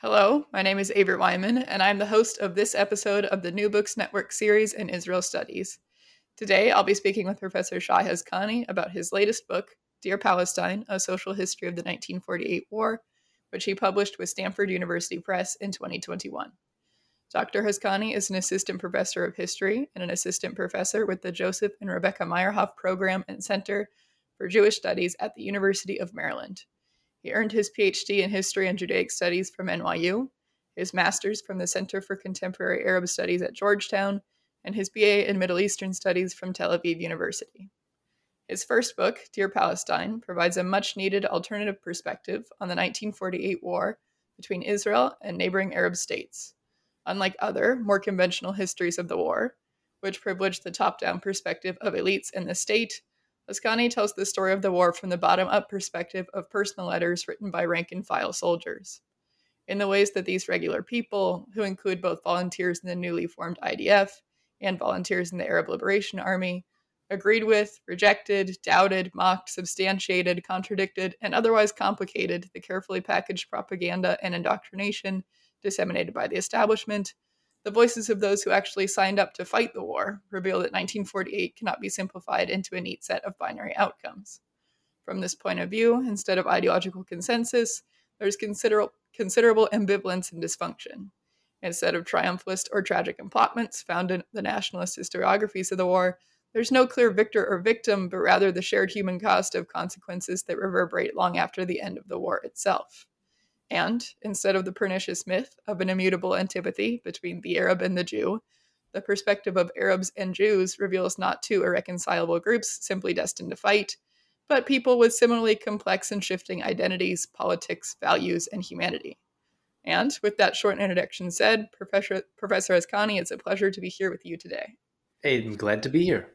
Hello, my name is Avery Wyman, and I'm the host of this episode of the New Books Network series in Israel Studies. Today, I'll be speaking with Professor Shai Hazkani about his latest book, Dear Palestine A Social History of the 1948 War, which he published with Stanford University Press in 2021. Dr. Hazkani is an assistant professor of history and an assistant professor with the Joseph and Rebecca Meyerhoff Program and Center for Jewish Studies at the University of Maryland. He earned his PhD in History and Judaic Studies from NYU, his master's from the Center for Contemporary Arab Studies at Georgetown, and his BA in Middle Eastern Studies from Tel Aviv University. His first book, Dear Palestine, provides a much needed alternative perspective on the 1948 war between Israel and neighboring Arab states. Unlike other, more conventional histories of the war, which privilege the top down perspective of elites and the state, Hazkani tells the story of the war from the bottom up perspective of personal letters written by rank and file soldiers. In the ways that these regular people, who include both volunteers in the newly formed IDF and volunteers in the Arab Liberation Army, agreed with, rejected, doubted, mocked, substantiated, contradicted, and otherwise complicated the carefully packaged propaganda and indoctrination disseminated by the establishment the voices of those who actually signed up to fight the war reveal that 1948 cannot be simplified into a neat set of binary outcomes. From this point of view, instead of ideological consensus, there's considerable, considerable ambivalence and dysfunction. Instead of triumphalist or tragic emplotments found in the nationalist historiographies of the war, there's no clear victor or victim, but rather the shared human cost of consequences that reverberate long after the end of the war itself. And instead of the pernicious myth of an immutable antipathy between the Arab and the Jew, the perspective of Arabs and Jews reveals not two irreconcilable groups simply destined to fight, but people with similarly complex and shifting identities, politics, values, and humanity. And with that short introduction said, Professor, Professor Hazkani, it's a pleasure to be here with you today. Hey, I'm glad to be here.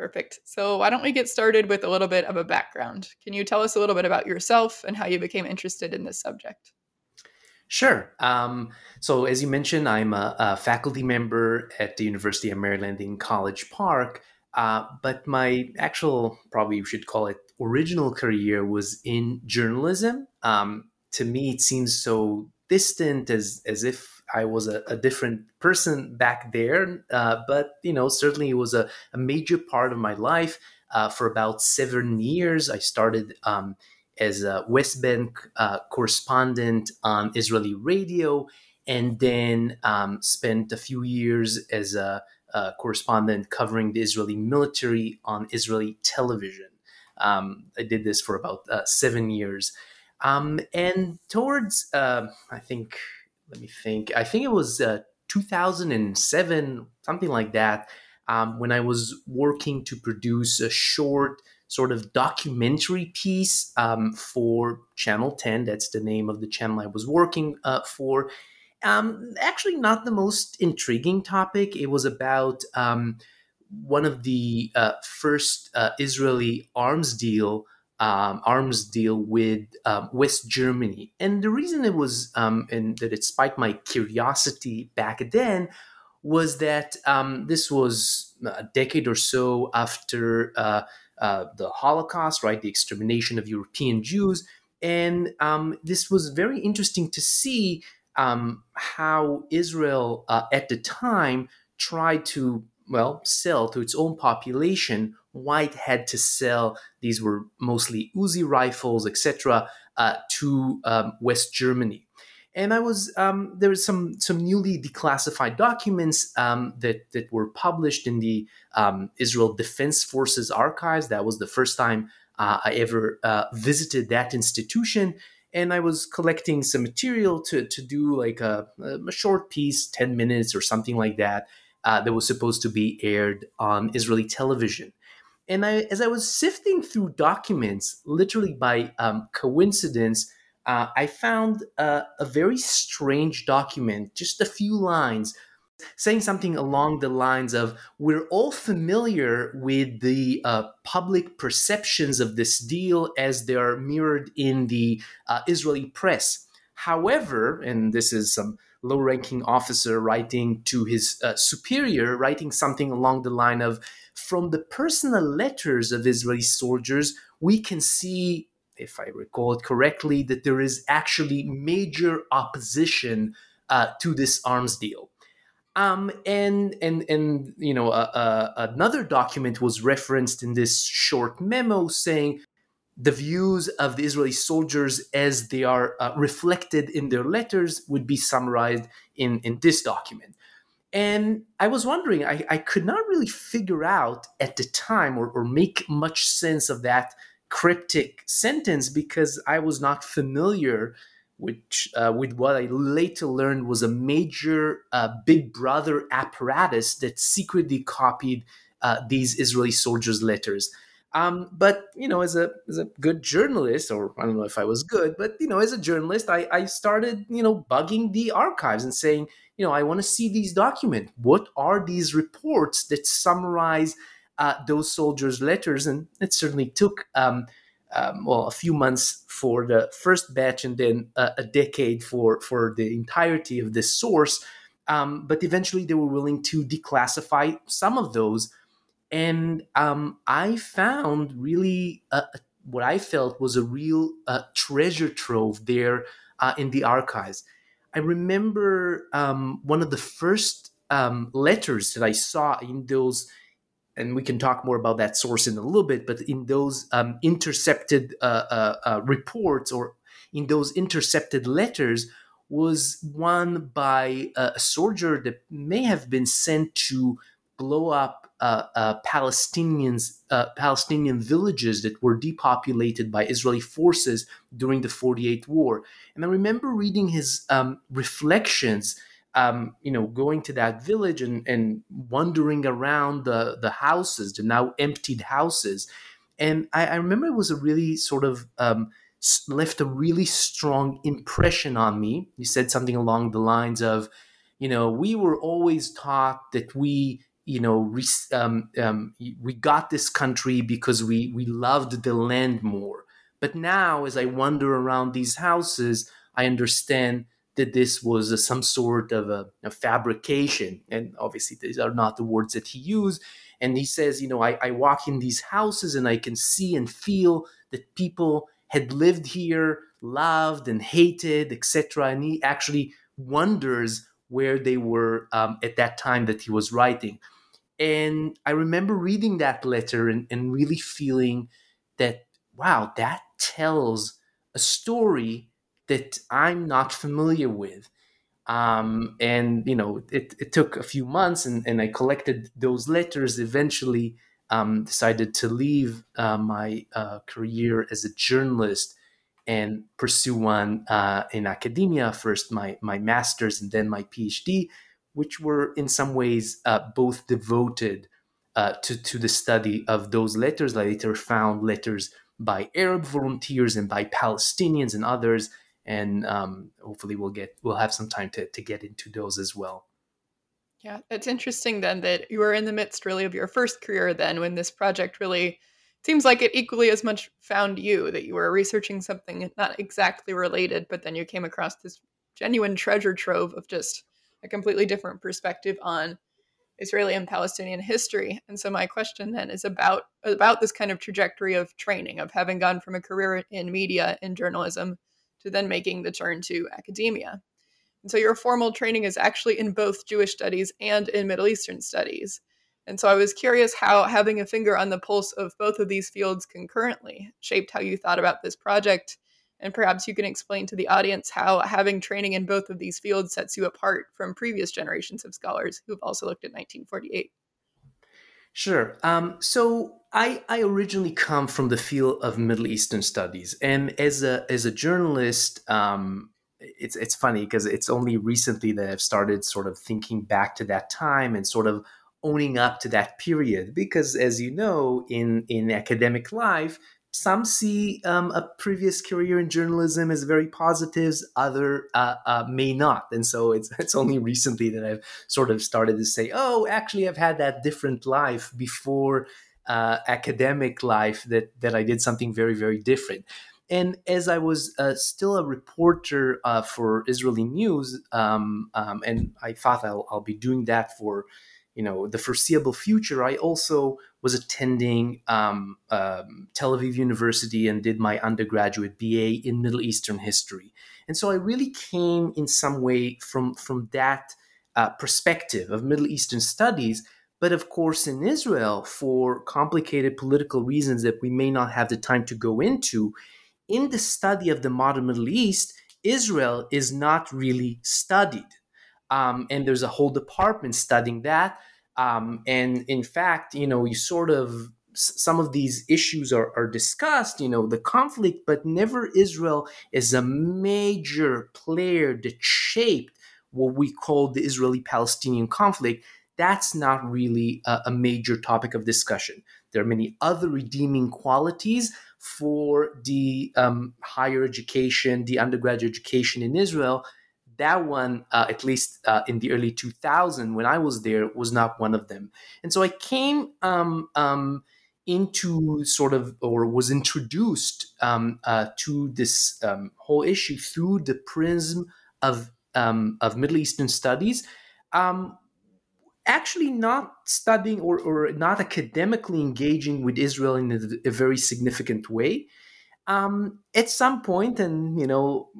Perfect. So, why don't we get started with a little bit of a background? Can you tell us a little bit about yourself and how you became interested in this subject? Sure. Um, so, as you mentioned, I'm a, a, faculty member at the University of Maryland in College Park. Uh, but my actual, probably you should call it, original career was in journalism. Um, to me, it seems so distant as as if I was a, a different person back there, uh, but you know, certainly it was a, a major part of my life. Uh, for about seven years, I started um, as a West Bank uh, correspondent on Israeli radio, and then um, spent a few years as a, a, correspondent covering the Israeli military on Israeli television. Um, I did this for about uh, seven years. Um, and towards, uh, I think, let me think. I think it was uh, 2007, something like that, um, when I was working to produce a short sort of documentary piece um, for Channel 10. That's the name of the channel I was working uh, for. Um, actually, not the most intriguing topic. It was about um, one of the uh, first uh, Israeli arms deal um, arms deal with um, West Germany. And the reason it was, um, and that it spiked my curiosity back then, was that um, this was a decade or so after uh, uh, the Holocaust, right? The extermination of European Jews. And um, this was very interesting to see um, how Israel uh, at the time tried to, well, sell to its own population White had to sell. These were mostly Uzi rifles, etc., uh, to um, West Germany. And I was um, there was some some newly declassified documents um, that that were published in the um, Israel Defense Forces archives. That was the first time uh, I ever uh, visited that institution, and I was collecting some material to to do like a, a short piece, ten minutes or something like that, uh, that was supposed to be aired on Israeli television. And I, as I was sifting through documents, literally by um, coincidence uh, I found uh, a very strange document, just a few lines, saying something along the lines of We're all familiar with the uh, public perceptions of this deal as they are mirrored in the uh, Israeli press. However, and this is some low ranking officer writing to his uh, superior, writing something along the line of From the personal letters of Israeli soldiers, we can see if I recall it correctly, that there is actually major opposition uh, to this arms deal. Um, and and and you know uh, another document was referenced in this short memo saying the views of the Israeli soldiers as they are uh, reflected in their letters would be summarized in in this document. And I was wondering, I, I could not really figure out at the time or, or make much sense of that cryptic sentence because I was not familiar which uh, with what I later learned was a major uh, Big Brother apparatus that secretly copied uh, these Israeli soldiers' letters. Um, but you know, as a as a good journalist, or I don't know if I was good, but you know, as a journalist, I, I started you know bugging the archives and saying, you know, I want to see these documents. What are these reports that summarize uh, those soldiers' letters, and it certainly took um, um, well a few months for the first batch, and then a, a decade for for the entirety of this source. Um, but eventually, they were willing to declassify some of those, and um, I found really uh, what I felt was a real uh, treasure trove there uh, in the archives. I remember um, one of the first um, letters that I saw in those and we can talk more about that source in a little bit, but in those um, intercepted uh, uh, uh, reports or in those intercepted letters was one by a soldier that may have been sent to blow up uh, uh, Palestinians, uh, Palestinian villages that were depopulated by Israeli forces during the 48 war. And I remember reading his um, reflections um, you know, going to that village and, and wandering around the, the houses, the now emptied houses. And I, I remember it was a really sort of um, left a really strong impression on me. He said something along the lines of, you know, we were always taught that we, you know, re- um, um, we got this country because we we loved the land more. But now, as I wander around these houses, I understand that this was a, some sort of a, a, fabrication. And obviously, these are not the words that he used. And he says, you know, I, I walk in these houses and I can see and feel that people had lived here, loved and hated, etc. And he actually wonders where they were um, at that time that he was writing. And I remember reading that letter and, and really feeling that, wow, that tells a story that I'm not familiar with. Um, and you know, it, it took a few months, and, and I collected those letters. Eventually, um, decided to leave uh, my uh, career as a journalist and pursue one uh, in academia. First, my my master's, and then my PhD, which were in some ways uh, both devoted uh, to to the study of those letters. Later found letters by Arab volunteers and by Palestinians and others and um, hopefully we'll get we'll have some time to to get into those as well. Yeah, it's interesting then that you were in the midst really of your first career then when this project really seems like it equally as much found you that you were researching something not exactly related, but then you came across this genuine treasure trove of just a completely different perspective on Israeli and Palestinian history. And so my question then is about about this kind of trajectory of training of having gone from a career in media and journalism to then making the turn to academia. And so your formal training is actually in both Jewish studies and in Middle Eastern studies. And so I was curious how having a finger on the pulse of both of these fields concurrently shaped how you thought about this project And perhaps you can explain to the audience how having training in both of these fields sets you apart from previous generations of scholars who've also looked at 1948. Sure. Um, so I, I originally come from the field of Middle Eastern studies, and as a as a journalist, um, it's it's funny because it's only recently that I've started sort of thinking back to that time and sort of owning up to that period. Because as you know, in in academic life, some see um, a previous career in journalism as very positives, other uh, uh, may not, and so it's it's only recently that I've sort of started to say, oh, actually, I've had that different life before uh, academic life that that I did something very very different. And as I was uh, still a reporter uh, for Israeli news, um, um, and I thought I'll, I'll be doing that for you know the foreseeable future, I also was attending um, um, Tel Aviv University and did my undergraduate BA in Middle Eastern history. And so I really came in some way from, from that uh, perspective of Middle Eastern studies. But of course, in Israel, for complicated political reasons that we may not have the time to go into, in the study of the modern Middle East, Israel is not really studied. Um, and there's a whole department studying that. Um, and in fact, you know, you sort of some of these issues are, are discussed, you know, the conflict, but never Israel is a major player that shaped what we call the Israeli Palestinian conflict. That's not really a, a major topic of discussion. There are many other redeeming qualities for the um, higher education, the undergraduate education in Israel that one, uh, at least uh, in the early 2000s when I was there, was not one of them. And so I came um, um, into sort of, or was introduced um, uh, to this um, whole issue through the prism of um, of Middle Eastern studies. Um, actually, not studying or, or not academically engaging with Israel in a, a very significant way um, at some point, and you know,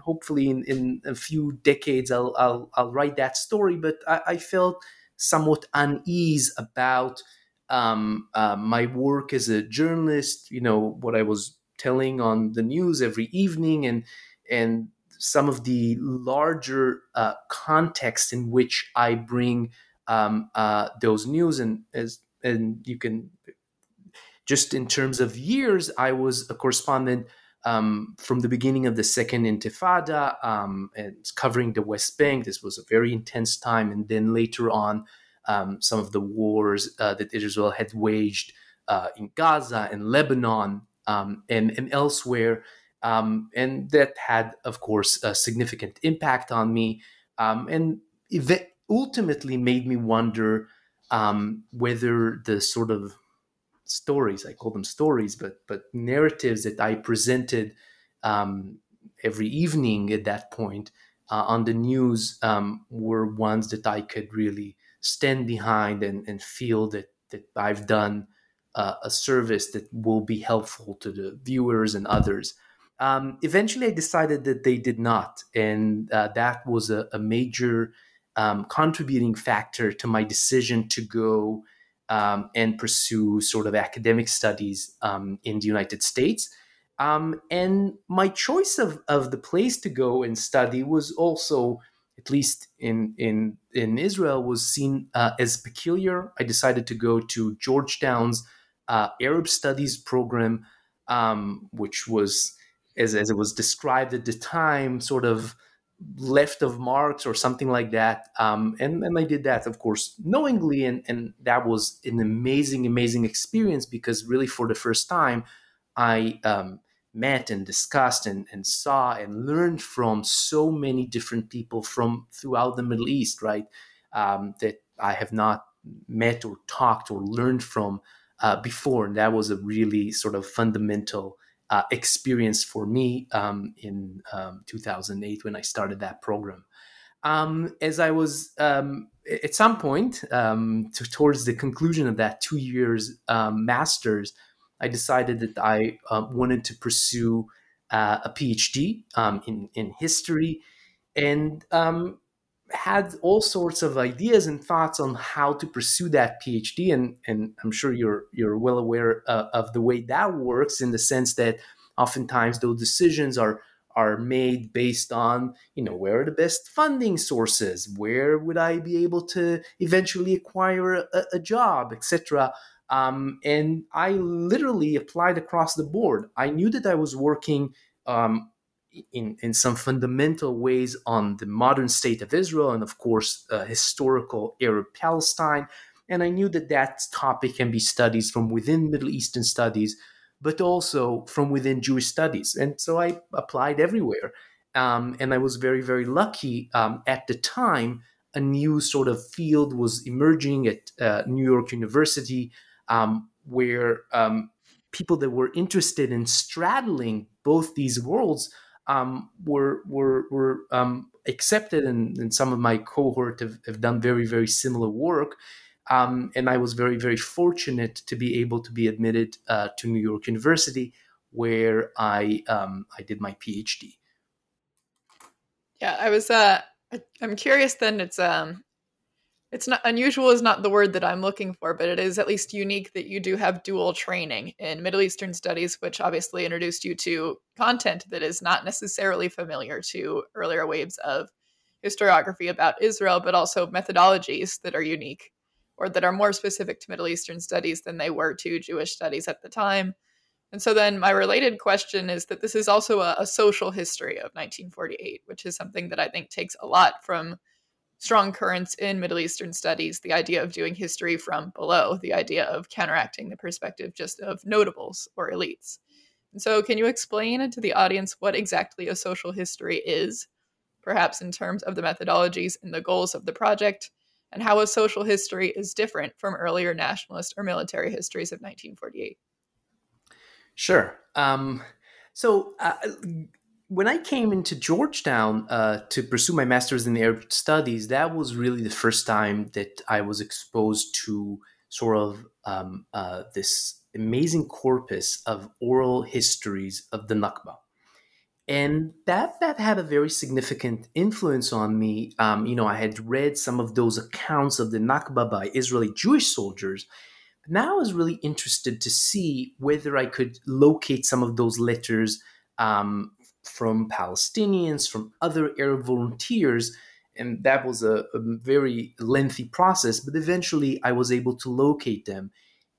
hopefully in, in a few decades, I'll, I'll, I'll write that story. But I, I felt somewhat unease about um, uh, my work as a journalist. You know, what I was telling on the news every evening, and and some of the larger uh, context in which I bring um, uh, those news, and as and you can just in terms of years, I was a correspondent um, from the beginning of the Second Intifada um, and covering the West Bank. This was a very intense time. And then later on, um, some of the wars uh, that Israel had waged uh, in Gaza and Lebanon um, and, and elsewhere. Um, and that had, of course, a significant impact on me. Um, and that ultimately made me wonder whether the sort of stories. I call them stories, but but narratives that I presented um, every evening at that point uh, on the news um, were ones that I could really stand behind and, and feel that that I've done uh, a service that will be helpful to the viewers and others. Um, eventually, I decided that they did not, and uh, that was a, a major um, contributing factor to my decision to go um, and pursue sort of academic studies um, in the United States. Um, and my choice of, of the place to go and study was also, at least in in in Israel, was seen uh, as peculiar. I decided to go to Georgetown's uh, Arab Studies program, um, which was, as, as it was described at the time, sort of left of Marx or something like that. Um, and, and I did that, of course, knowingly. And, and that was an amazing, amazing experience because really for the first time, I um, met and discussed and, and saw and learned from so many different people from throughout the Middle East, right? Um, that I have not met or talked or learned from uh, before. And that was a really sort of fundamental uh, experience for me um, in um, 2008 when I started that program. Um, as I was um, at some point um, to, towards the conclusion of that two years um, master's, I decided that I uh, wanted to pursue uh, a PhD in in history, and had all sorts of ideas and thoughts on how to pursue that PhD, and and I'm sure you're you're well aware uh, of the way that works in the sense that oftentimes those decisions are are made based on you know where are the best funding sources? Where would i be able to eventually acquire a, a job etc um, and i literally applied across the board. I knew that i was working um, in, in some fundamental ways on the modern state of israel and of course uh, historical arab palestine and i knew that that topic can be studied from within middle eastern studies but also from within Jewish studies. And so I applied everywhere. Um, and I was very, very lucky um, at the time. A new sort of field was emerging at uh, New York University um, where um, people that were interested in straddling both these worlds um, were, were, were um, accepted. And, and, some of my cohort have, have done very, very similar work. Um, and I was very, very fortunate to be able to be admitted uh, to New York University, where I um, I did my PhD. Yeah, I was. Uh, I'm curious. Then it's um, it's not unusual is not the word that I'm looking for, but it is at least unique that you do have dual training in Middle Eastern studies, which obviously introduced you to content that is not necessarily familiar to earlier waves of historiography about Israel, but also methodologies that are unique or that are more specific to Middle Eastern studies than they were to Jewish studies at the time. And so then my related question is that this is also a, a, social history of 1948, which is something that I think takes a lot from strong currents in Middle Eastern studies, the idea of doing history from below, the idea of counteracting the perspective just of notables or elites. And so can you explain to the audience what exactly a social history is, perhaps in terms of the methodologies and the goals of the project, and how a social history is different from earlier nationalist or military histories of 1948. Sure. Um, so, uh, when I came into Georgetown uh, to pursue my master's in Arab studies, that was really the first time that I was exposed to sort of um, uh, this amazing corpus of oral histories of the Nakba and that that had a very significant influence on me. Um, you know, I had read some of those accounts of the Nakba by Israeli Jewish soldiers. Now I was really interested to see whether I could locate some of those letters um, from Palestinians, from other Arab volunteers. And that was a, a very lengthy process, but eventually I was able to locate them.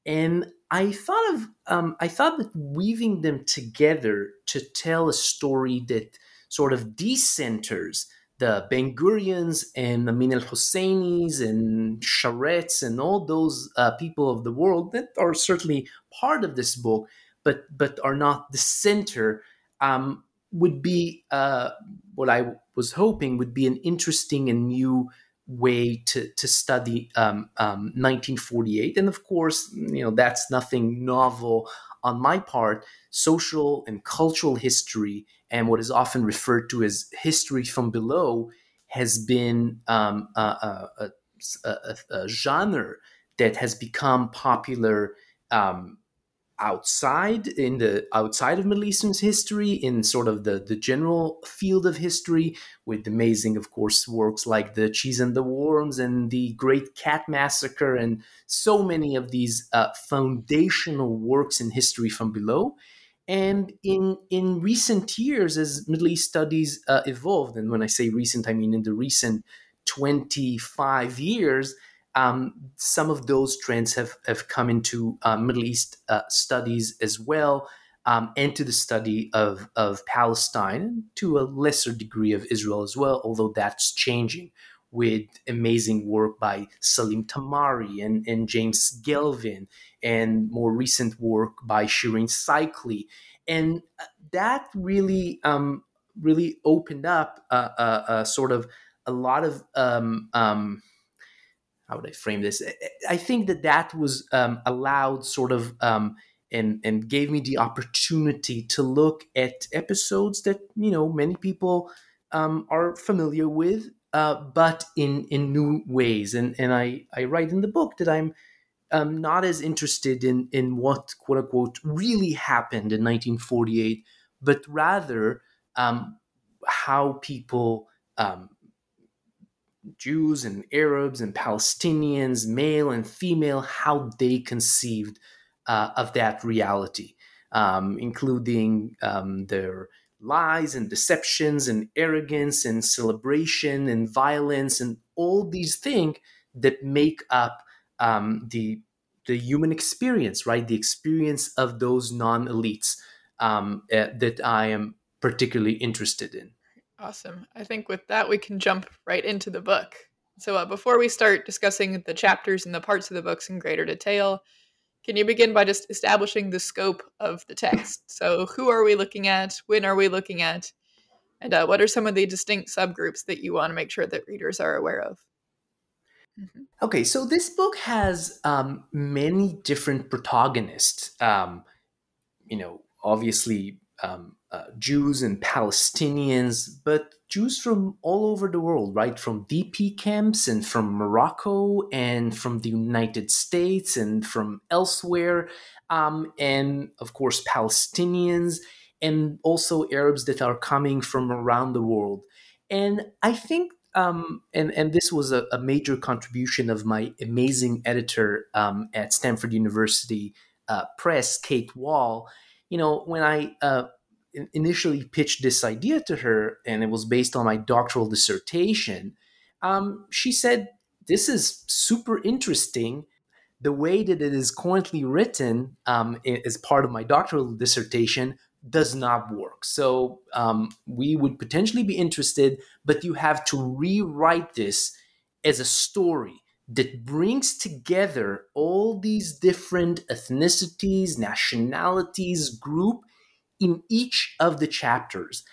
And I thought of um, I thought that weaving them together to tell a story that sort of decenters the Ben Gurions and Amin al Husseinis and Sharetts and all those uh, people of the world that are certainly part of this book, but but are not the center. Um, would be uh, what I was hoping would be an interesting and new way to to study um, um, 1948 and of course you know that's nothing novel on my part. Social and cultural history and what is often referred to as history from below has been um, a, a, a, a, genre that has become popular um, outside in the outside of Middle Eastern history, in sort of the the general field of history, with amazing, of course, works like the Cheese and the Worms and the Great Cat Massacre, and so many of these uh, foundational works in history from below. And in in recent years, as Middle East studies uh, evolved, and when I say recent, I mean in the recent twenty five years um, some of those trends have, have come into uh, Middle East uh, studies as well, um, and to the study of, of Palestine, to a lesser degree of Israel as well, although that's changing with amazing work by Salim Tamari and, and James Gelvin, and more recent work by Sherene Seikaly. And uh, that really, um, really opened up a, a, a, sort of a lot of um, um how would I frame this? I think that that was um, allowed sort of um, and and gave me the opportunity to look at episodes that you know many people um, are familiar with, uh, but in in new ways. And and I I write in the book that I'm um, not as interested in in what quote unquote really happened in 1948, but rather um, how people um, Jews and Arabs and Palestinians, male and female, how they conceived uh, of that reality. um, including um, their lies and deceptions and arrogance and celebration and violence and all these things that make up um, the the human experience, right? The experience of those non elites um, uh, that I am particularly interested in. Awesome. I think with that, we can jump right into the book. So, uh, before we start discussing the chapters and the parts of the books in greater detail, can you begin by just establishing the scope of the text? So, who are we looking at? When are we looking at? And uh, what are some of the distinct subgroups that you want to make sure that readers are aware of? Mm-hmm. Okay, so this book has um, many different protagonists. Um, you know, obviously um, uh, Jews and Palestinians, but Jews from all over the world, right? From DP camps and from Morocco and from the United States and from elsewhere. Um, and of course, Palestinians and also Arabs that are coming from around the world. And I think um, and and this was a, a, major contribution of my amazing editor um, at Stanford University uh, Press, Kate Wahl. You know, when I uh, initially pitched this idea to her, and it was based on my doctoral dissertation, um, she said, "This is super interesting." The way that it is currently written um, as part of my doctoral dissertation does not work. So um, we would potentially be interested, but you have to rewrite this as a story that brings together all these different ethnicities, nationalities, group in each of the chapters.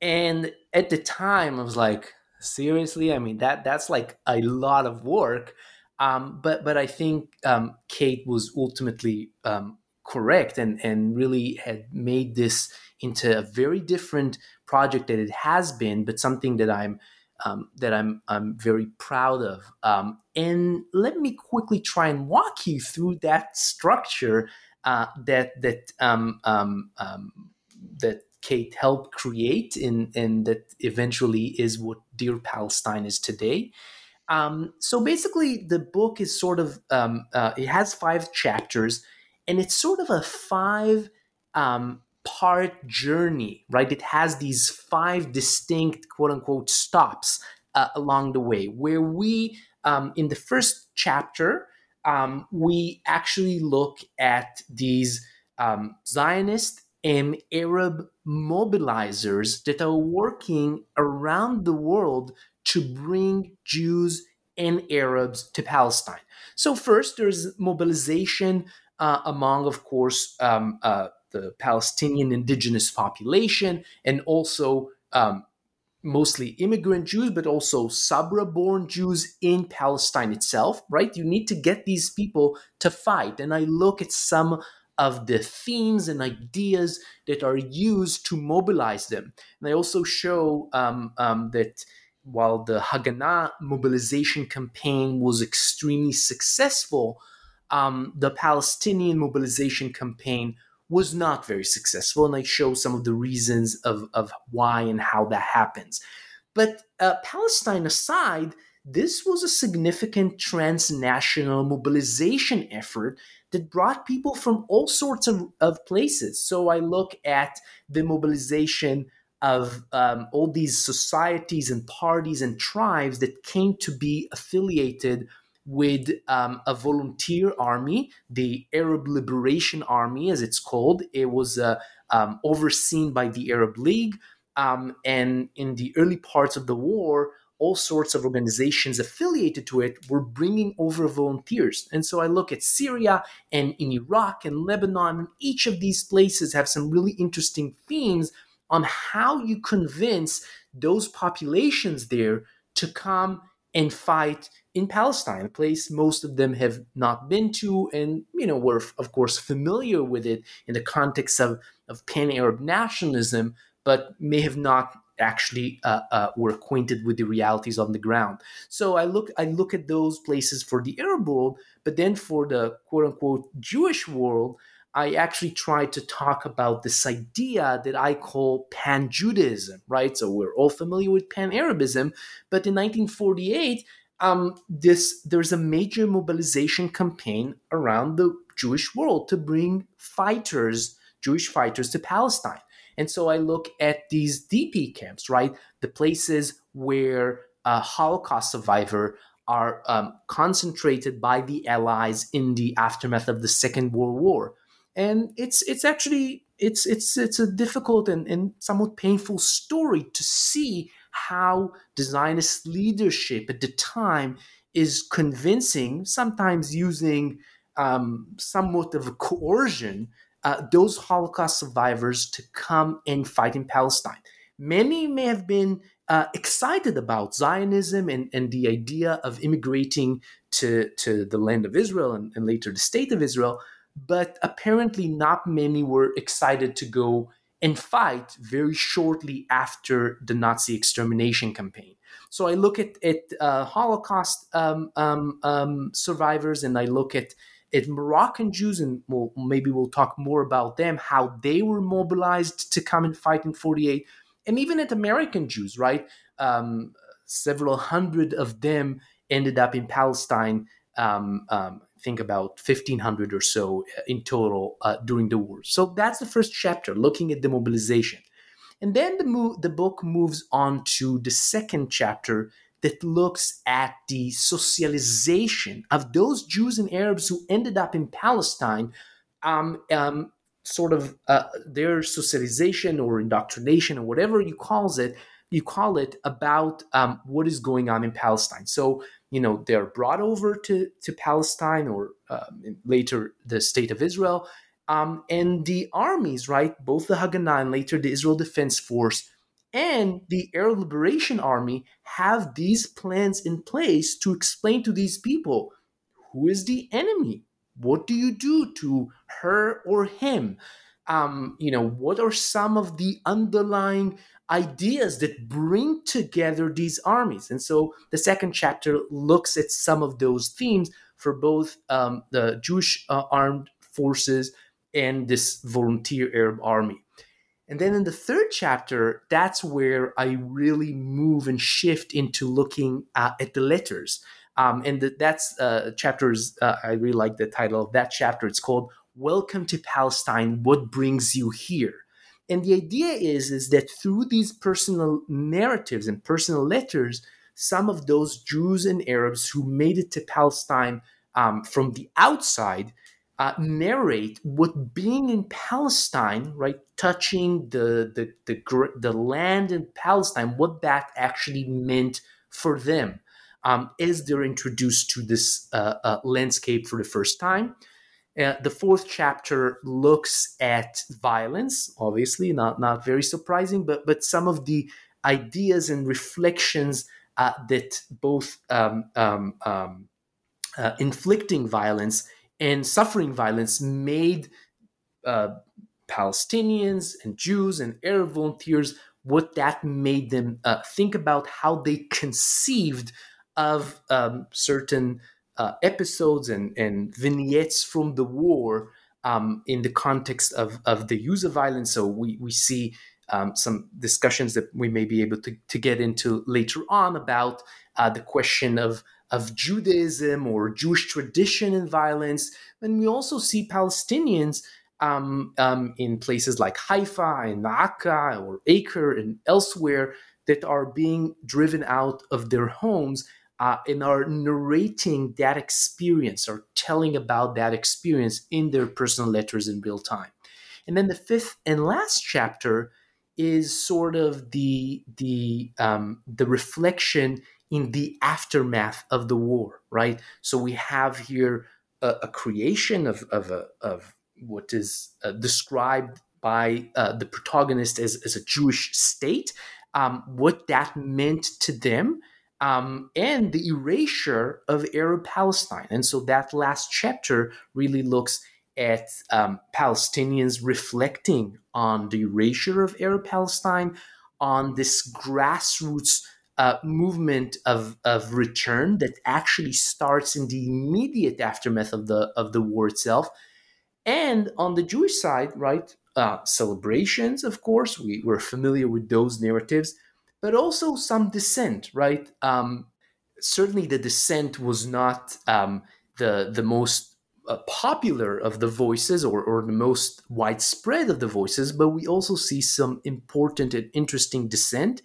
And at the time, I was like, seriously? I mean, that that's like a lot of work. Um, but but I think um, Kate was ultimately um, correct and and really had made this into a very different project that it has been, but something that I'm um, that I'm I'm very proud of. Um, and let me quickly try and walk you through that structure uh, that that um, um, um that Kate helped create, and and that eventually is what Dear Palestine is today. Um, so basically, the book is sort of uh, it has five chapters and it's sort of a five um, part journey, right? It has these five distinct quote unquote stops uh, along the way where we, um, in the first chapter, um, we actually look at these um, Zionist and Arab mobilizers that are working around the world to bring Jews and Arabs to Palestine. So, first, there's mobilization uh, among, of course, um, uh, the Palestinian indigenous population and also um, mostly immigrant Jews, but also Sabra born Jews in Palestine itself, right? You need to get these people to fight. And I look at some of the themes and ideas that are used to mobilize them. And I also show um, um, that while the Haganah mobilization campaign was extremely successful, um, the Palestinian mobilization campaign was not very successful, and I show some of the reasons of, of why and how that happens. But uh, Palestine aside, this was a significant transnational mobilization effort that brought people from all sorts of, of places. So I look at the mobilization of um, all these societies and parties and tribes that came to be affiliated with um, a volunteer army, the Arab Liberation Army, as it's called. It was uh, um, overseen by the Arab League. Um, and in the early parts of the war, all sorts of organizations affiliated to it were bringing over volunteers. And so I look at Syria and in Iraq and Lebanon, and each of these places have some really interesting themes on how you convince those populations there to come and fight in Palestine, a place most of them have not been to, and you know were of course familiar with it in the context of of pan Arab nationalism, but may have not actually uh, uh, were acquainted with the realities on the ground. So I look I look at those places for the Arab world, but then for the quote unquote Jewish world. I actually try to talk about this idea that I call pan Judaism, right? So we're all familiar with pan Arabism, but in 1948, um, this there's a major mobilization campaign around the Jewish world to bring fighters Jewish fighters to Palestine. And so I look at these DP camps, right? The places where a Holocaust survivors are um, concentrated by the Allies in the aftermath of the Second World War. And it's it's actually it's it's it's a difficult and, and somewhat painful story to see how the Zionist leadership at the time is convincing, sometimes using um, somewhat of a coercion, uh, those Holocaust survivors to come and fight in Palestine. Many may have been uh, excited about Zionism and, and the idea of immigrating to, to the land of Israel and, and later the state of Israel, but apparently not many were excited to go and fight very shortly after the Nazi extermination campaign. So I look at, at uh, Holocaust um, um, um, survivors and I look at, at Moroccan Jews, and we'll, maybe we'll talk more about them, how they were mobilized to come and fight in 48, and even at American Jews, right? Um, several hundred of them ended up in Palestine. Um, um, think about 1500 or so in total uh, during the war. So that's the first chapter, looking at the mobilization. And then the, mo- the book moves on to the second chapter that looks at the socialization of those Jews and Arabs who ended up in Palestine, um, um, sort of uh, their socialization or indoctrination or whatever you calls it, you call it about um, what is going on in Palestine. So you know they're brought over to to Palestine or um, later the state of Israel um, and the armies, right, both the Haganah and later the Israel Defense Force and the Arab Liberation Army have these plans in place to explain to these people who is the enemy? What do you do to her or him? Um, you know, what are some of the underlying ideas that bring together these armies? And so the second chapter looks at some of those themes for both um, the Jewish uh, armed forces and this volunteer Arab army. And then in the third chapter, that's where I really move and shift into looking uh, at the letters. Um, and the, that's uh, chapters, uh, I really like the title of that chapter. It's called Welcome to Palestine What Brings You Here? And the idea is, is that through these personal narratives and personal letters, some of those Jews and Arabs who made it to Palestine um, from the outside uh, narrate what being in Palestine, right, touching the, the the the land in Palestine, what that actually meant for them, um, as they're introduced to this uh, uh, landscape for the first time. Uh, the fourth chapter looks at violence, obviously not not very surprising, but but some of the ideas and reflections uh, that both um, um, um uh, inflicting violence and suffering violence made uh, Palestinians and Jews and Arab volunteers what that made them uh, think about how they conceived of um, certain uh, episodes and, and vignettes from the war um, in the context of, of the use of violence. So we, we see um, some discussions that we may be able to, to get into later on about uh, the question of of Judaism or Jewish tradition in violence. And we also see Palestinians um, um, in places like Haifa and Akka or Acre and elsewhere that are being driven out of their homes uh, and are narrating that experience or telling about that experience in their personal letters in real time. And then the fifth and last chapter is sort of the the um, the reflection in the aftermath of the war, right? So we have here a, a creation of, of, a, of what is uh, described by uh, the protagonist as, as a Jewish state, um, what that meant to them, um, and the erasure of Arab Palestine. And so that last chapter really looks at um, Palestinians reflecting on the erasure of Arab Palestine, on this grassroots uh, movement of, of return that actually starts in the immediate aftermath of the of the war itself. And on the Jewish side, right, uh, celebrations, of course, we, we're familiar with those narratives, but also some dissent, right? Um, certainly, the dissent was not um, the the most uh, popular of the voices or, or the most widespread of the voices, but we also see some important and interesting dissent,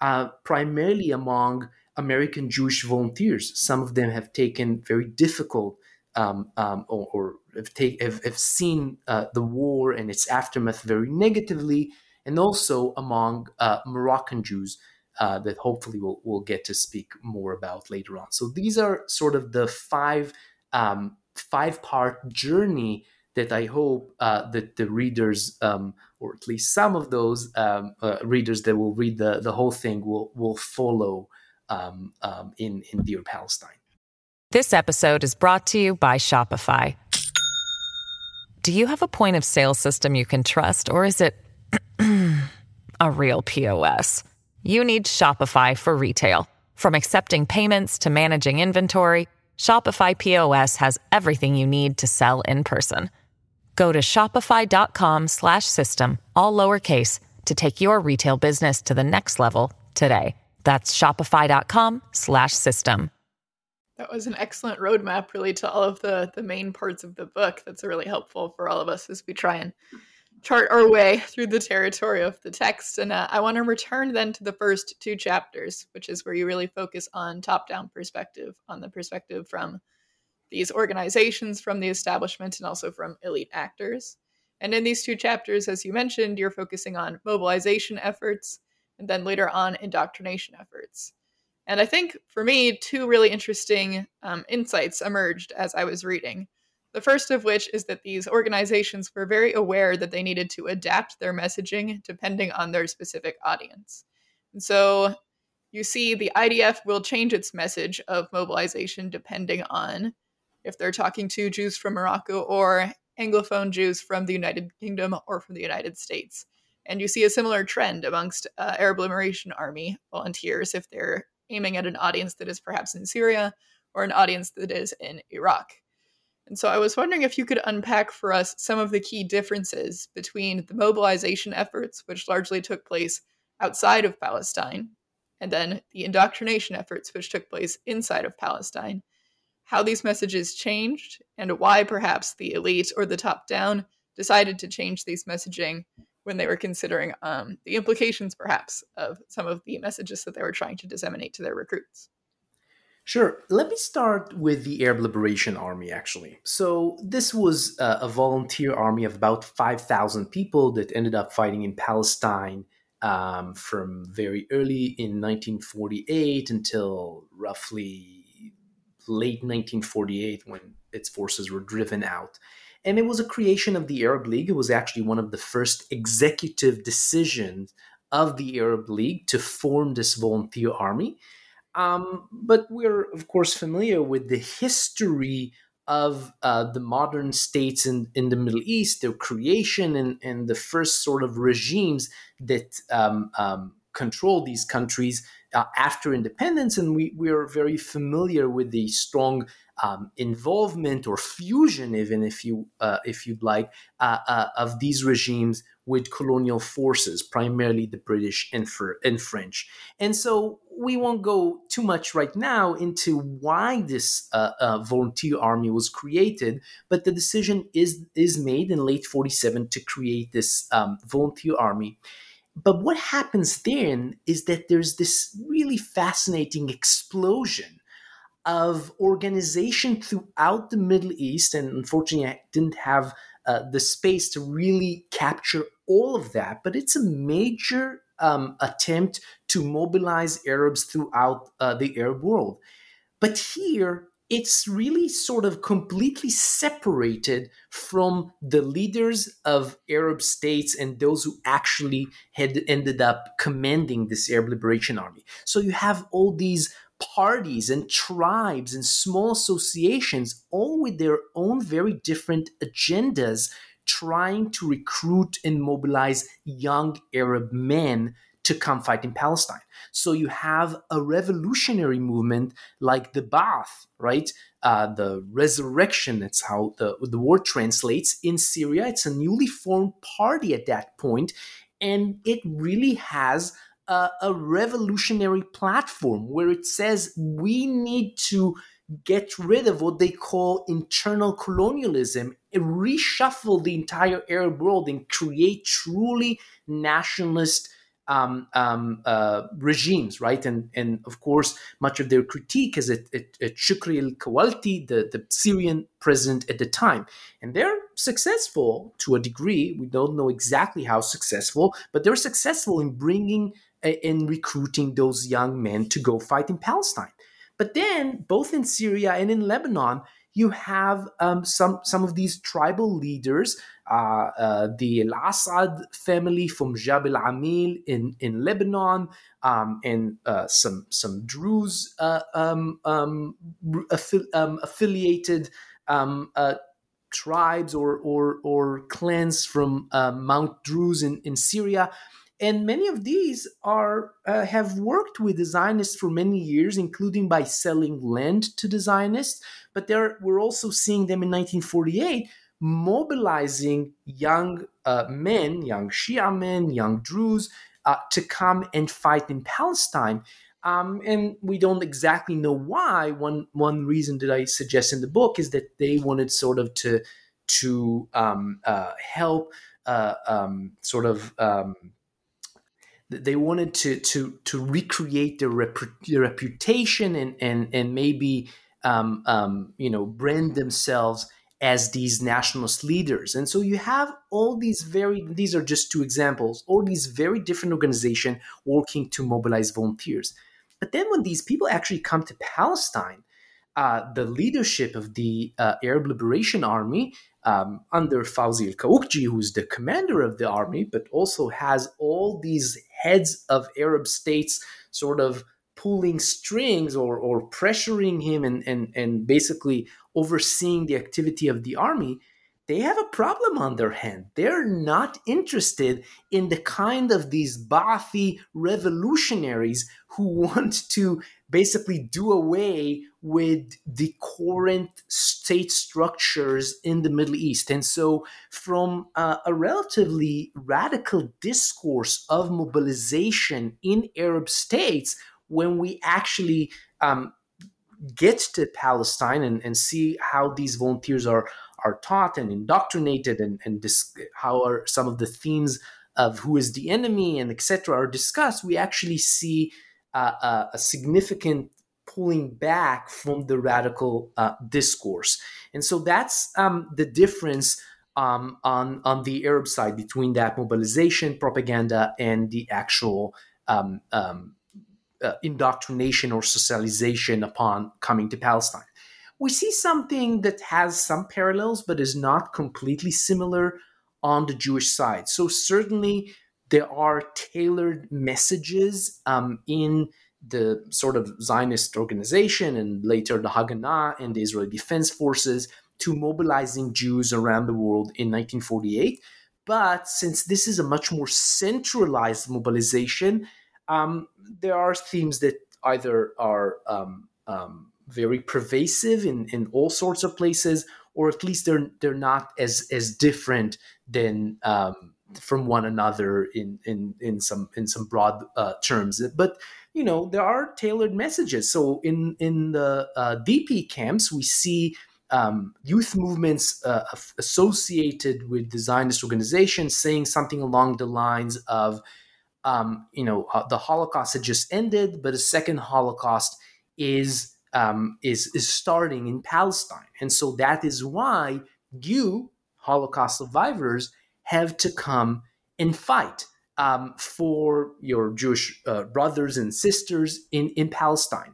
uh, primarily among American Jewish volunteers. Some of them have taken very difficult um, um, or, or have, take, have, have seen uh, the war and its aftermath very negatively, and also among uh, Moroccan Jews. Uh, that hopefully we'll, we'll get to speak more about later on. So these are sort of the five um, five part journey that I hope uh, that the readers, um, or at least some of those um, uh, readers that will read the, the whole thing, will will follow um, um in in Dear Palestine. This episode is brought to you by Shopify. Do you have a point of sale system you can trust, or is it a real POS? You need Shopify for retail, from accepting payments to managing inventory. Shopify POS has everything you need to sell in person. Go to shopify.com/system all lowercase to take your retail business to the next level today. That's shopify.com/system. That was an excellent roadmap really to all of the the main parts of the book. That's really helpful for all of us as we try and chart our way through the territory of the text. And uh, I want to return then to the first two chapters, which is where you really focus on top down perspective, on the perspective from these organizations, from the establishment, and also from elite actors. And in these two chapters, as you mentioned, you're focusing on mobilization efforts and then later on indoctrination efforts. And I think for me, two really interesting um, insights emerged as I was reading. The first of which is that these organizations were very aware that they needed to adapt their messaging depending on their specific audience. And so you see, the IDF will change its message of mobilization depending on if they're talking to Jews from Morocco or Anglophone Jews from the United Kingdom or from the United States. And you see a similar trend amongst uh, Arab Liberation Army volunteers if they're aiming at an audience that is perhaps in Syria or an audience that is in Iraq. And so I was wondering if you could unpack for us some of the key differences between the mobilization efforts, which largely took place outside of Palestine, and then the indoctrination efforts, which took place inside of Palestine, how these messages changed, and why perhaps the elite or the top down decided to change these messaging when they were considering um, the implications, perhaps, of some of the messages that they were trying to disseminate to their recruits. Sure. Let me start with the Arab Liberation Army, actually. So, this was uh, a volunteer army of about 5,000 people that ended up fighting in Palestine um, from very early in 1948 until roughly late 1948 when its forces were driven out. And it was a creation of the Arab League. It was actually one of the first executive decisions of the Arab League to form this volunteer army. Um, but we're, of course, familiar with the history of uh, the modern states in, in the Middle East, their creation, and, and the first sort of regimes that um, um, control these countries uh, after independence. And we, we are very familiar with the strong um, involvement or fusion, even if you uh, if you'd like, uh, uh, of these regimes with colonial forces, primarily the British and, and French. And so we won't go too much right now into why this uh, uh, volunteer army was created, but the decision is is made in late 47 to create this um, volunteer army. But what happens then is that there's this really fascinating explosion of organization throughout the Middle East, and unfortunately, I didn't have uh, the space to really capture all of that. But it's a major um, attempt to mobilize Arabs throughout uh, the Arab world. But here, it's really sort of completely separated from the leaders of Arab states and those who actually had ended up commanding this Arab Liberation Army. So you have all these parties and tribes and small associations, all with their own very different agendas, trying to recruit and mobilize young Arab men to come fight in Palestine. So you have a revolutionary movement like the Ba'ath, right? Uh, the resurrection, that's how the, the word translates in Syria. It's a newly formed party at that point, and it really has a, a revolutionary platform where it says we need to get rid of what they call internal colonialism, reshuffle the entire Arab world, and create truly nationalist um, um, uh, regimes, right? And and of course, much of their critique is at, at, at Shukri al-Quwatli, the, the Syrian president at the time. And they're successful to a degree. We don't know exactly how successful, but they're successful in bringing in recruiting those young men to go fight in Palestine. But then, both in Syria and in Lebanon, you have um, some some of these tribal leaders, uh, uh, the Al Assad family from Jabal Amil in in Lebanon, um, and uh, some some Druze uh, um, um, affi- um, affiliated um, uh, tribes or or or clans from uh, Mount Druze in, in Syria and many of these are uh, have worked with Zionists for many years, including by selling land to the Zionists. But there, we're also seeing them in 1948 mobilizing young uh, men, young Shia men, young Druze, uh, to come and fight in Palestine. Um, and we don't exactly know why. One one reason that I suggest in the book is that they wanted sort of to to um, uh, help uh, um, sort of um, they wanted to to to recreate their, rep- their reputation and and and maybe um, um, you know brand themselves as these nationalist leaders. And so you have all these very these are just two examples all these very different organizations working to mobilize volunteers. But then when these people actually come to palestine uh, the leadership of the uh, Arab Liberation Army um, under Fawzi al Kawukji, who's the commander of the army, but also has all these heads of Arab states sort of pulling strings or, or pressuring him and, and, and basically overseeing the activity of the army, they have a problem on their hand. They're not interested in the kind of these Ba'athi revolutionaries who want to basically do away with the current state structures in the Middle East. And so, from uh, a relatively radical discourse of mobilization in Arab states, when we actually um, get to Palestine and, and see how these volunteers are are taught and indoctrinated and, and dis- how are some of the themes of who is the enemy and etc are discussed we actually see uh, uh, a significant pulling back from the radical uh, discourse. And so that's um, the difference um, on on the arab side between that mobilization propaganda and the actual um, um uh, indoctrination or socialization upon coming to palestine we see something that has some parallels but is not completely similar on the Jewish side. So, certainly, there are tailored messages um, in the sort of Zionist organization and later the Haganah and the Israeli Defense Forces to mobilizing Jews around the world in 1948. But since this is a much more centralized mobilization, um, there are themes that either are um, um, very pervasive in, in all sorts of places, or at least they're they're not as as different than um, from one another in in in some in some broad uh, terms. But you know there are tailored messages. So in in the uh, DP camps, we see um, youth movements uh, associated with the Zionist organizations saying something along the lines of, um, you know, uh, the Holocaust had just ended, but a second Holocaust is um, is is starting in Palestine, and so that is why you Holocaust survivors have to come and fight um, for your Jewish uh, brothers and sisters in in Palestine.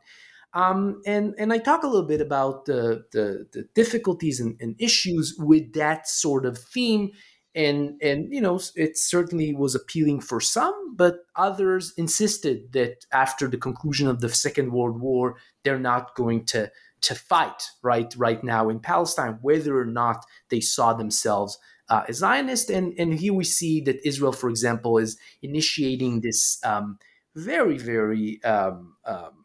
Um, and and I talk a little bit about the the, the difficulties and, and, issues with that sort of theme and and you know it certainly was appealing for some but others insisted that after the conclusion of the second world war they're not going to to fight right right now in palestine whether or not they saw themselves uh, as zionist. And and here we see that israel for example is initiating this um, very very um, um,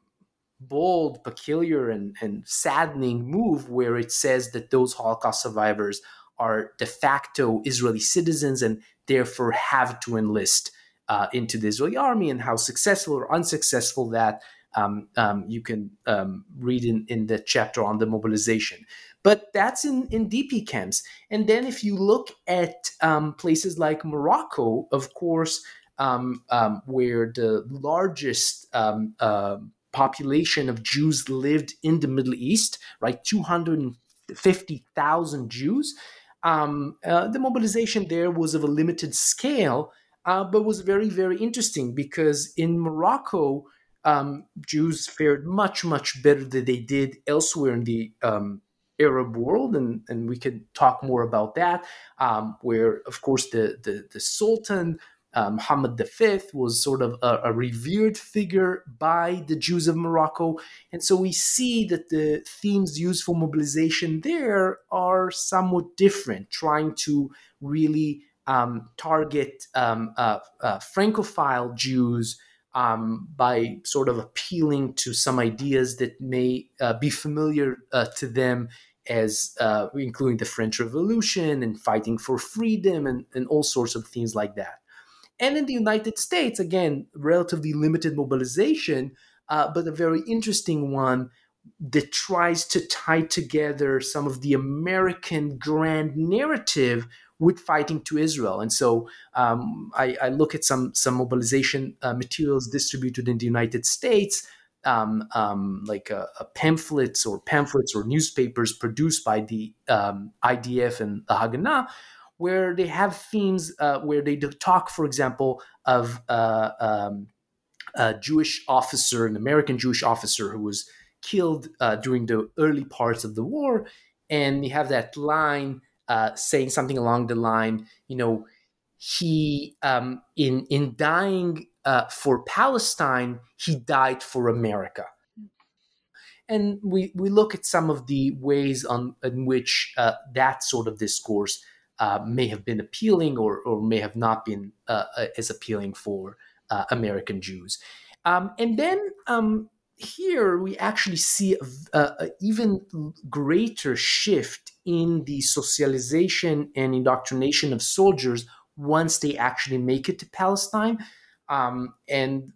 bold peculiar and, and saddening move where it says that those holocaust survivors are de facto Israeli citizens and therefore have to enlist uh, into the Israeli army, and how successful or unsuccessful that um, um, you can um, read in, in the chapter on the mobilization. But that's in, in DP camps. And then if you look at um, places like Morocco, of course, um, um, where the largest uh, population of Jews lived in the Middle East, right? 250,000 Jews. Uh, the mobilization there was of a limited scale, uh, but was very, very interesting because in Morocco, um, Jews fared much, much better than they did elsewhere in the um, Arab world, and, and we can talk more about that. Um, where, of course, the the, the Sultan uh, Muhammad V was sort of a, a, revered figure by the Jews of Morocco, and so we see that the themes used for mobilization there are somewhat different, trying to really um, target um, uh, uh, Francophile Jews um, by sort of appealing to some ideas that may uh, be familiar uh, to them as uh, including the French Revolution and fighting for freedom and, and all sorts of things like that. And in the United States, again, relatively limited mobilization, uh, but a very interesting one that tries to tie together some of the American grand narrative with fighting to Israel. And so um, I, I, look at some some mobilization uh, materials distributed in the United States, um, um, like uh, pamphlets or pamphlets or newspapers produced by the um, IDF and the Haganah, where they have themes uh, where they talk, for example, of uh, um, a Jewish officer, an American Jewish officer who was killed uh, during the early parts of the war, and you have that line uh, saying something along the line, you know, he um, in in dying uh, for Palestine, he died for America. And we, we look at some of the ways on in which uh, that sort of discourse uh, may have been appealing or, or may have not been uh, as appealing for American Jews. Um, and then um, here we actually see an even greater shift in the socialization and indoctrination of soldiers once they actually make it to Palestine. Um, and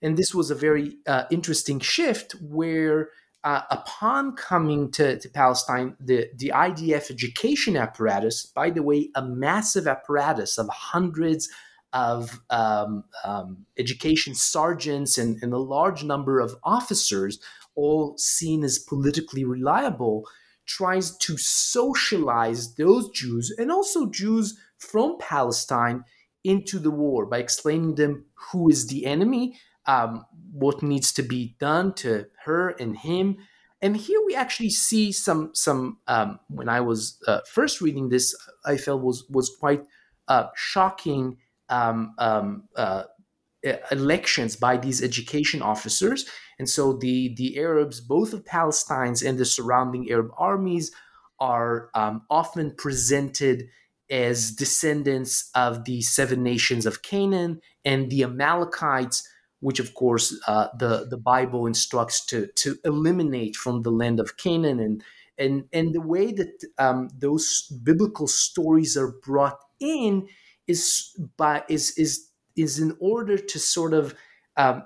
and this was a very uh, interesting shift where uh, upon coming to, to Palestine, the, the IDF education apparatus, by the way, a massive apparatus of hundreds of um, um, education sergeants and, and, a large number of officers, all seen as politically reliable, tries to socialize those Jews and also Jews from Palestine into the war by explaining them who is the enemy, um, what needs to be done to her and him. And here we actually see some some. Um, when I was uh, first reading this, I felt was was quite uh, shocking um, um, uh, elections by these education officers. And so the the Arabs, both of Palestine's and the surrounding Arab armies, are um, often presented as descendants of the seven nations of Canaan and the Amalekites, which of course uh, the the Bible instructs to to eliminate from the land of Canaan, and and and the way that um, those biblical stories are brought in is by is is is in order to sort of um,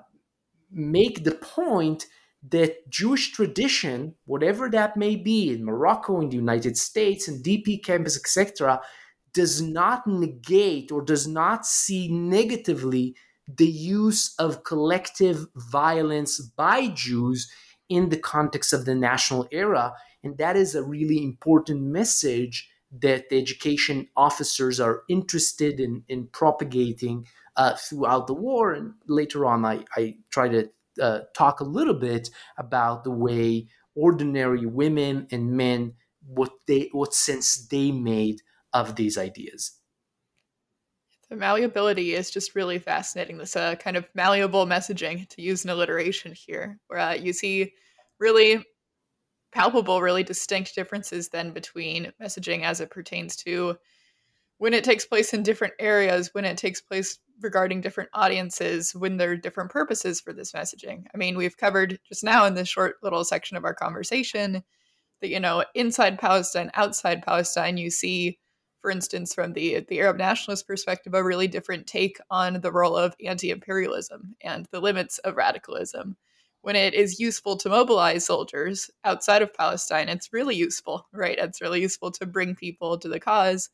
make the point that Jewish tradition, whatever that may be in Morocco, in the United States, in DP campus, etc., does not negate or does not see negatively the use of collective violence by Jews in the context of the national era. And that is a really important message that the education officers are interested in, in propagating uh, throughout the war. And later on, I, I try to uh, talk a little bit about the way ordinary women and men what they what sense they made of these ideas. The malleability is just really fascinating. This uh, kind of malleable messaging, to use an alliteration here, where uh, you see really palpable, really distinct differences then between messaging as it pertains to when it takes place in different areas, when it takes place regarding different audiences, when there are different purposes for this messaging. I mean, we've covered just now in this short little section of our conversation that, you know, inside Palestine, outside Palestine, you see for instance, from the the Arab nationalist perspective, a really different take on the role of anti-imperialism and the limits of radicalism. When it is useful to mobilize soldiers outside of Palestine, it's really useful, right? It's really useful to bring people to the cause.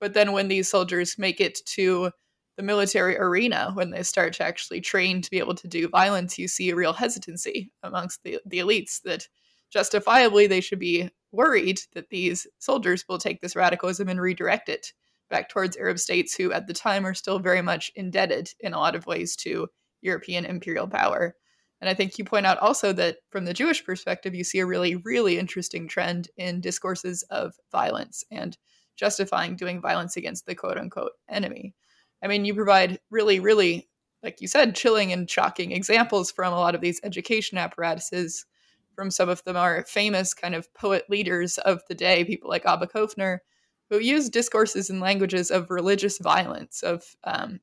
But then when these soldiers make it to the military arena, when they start to actually train to be able to do violence, you see a real hesitancy amongst the, the elites that justifiably they should be worried that these soldiers will take this radicalism and redirect it back towards Arab states who at the time are still very much indebted in a lot of ways to European imperial power. And I think you point out also that from the Jewish perspective, you see a really, really interesting trend in discourses of violence and justifying doing violence against the quote unquote enemy. I mean, you provide really, really, like you said, chilling and shocking examples from a lot of these education apparatuses from some of the more famous kind of poet leaders of the day, people like Abba Kovner, who use discourses and languages of religious violence, of um,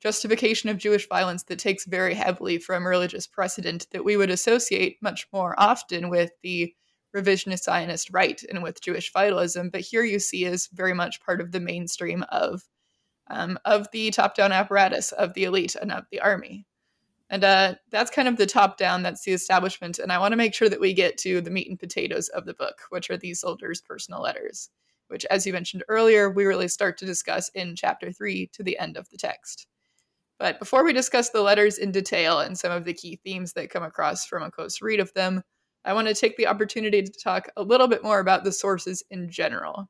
justification of Jewish violence that takes very heavily from religious precedent that we would associate much more often with the revisionist Zionist right and with Jewish vitalism. But here you see is very much part of the mainstream of um, of the top-down apparatus of the elite and of the army. And uh, that's kind of the top down, that's the establishment. And I want to make sure that we get to the meat and potatoes of the book, which are these soldiers' personal letters, which, as you mentioned earlier, we really start to discuss in chapter three to the end of the text. But before we discuss the letters in detail and some of the key themes that come across from a close read of them, I want to take the opportunity to talk a little bit more about the sources in general.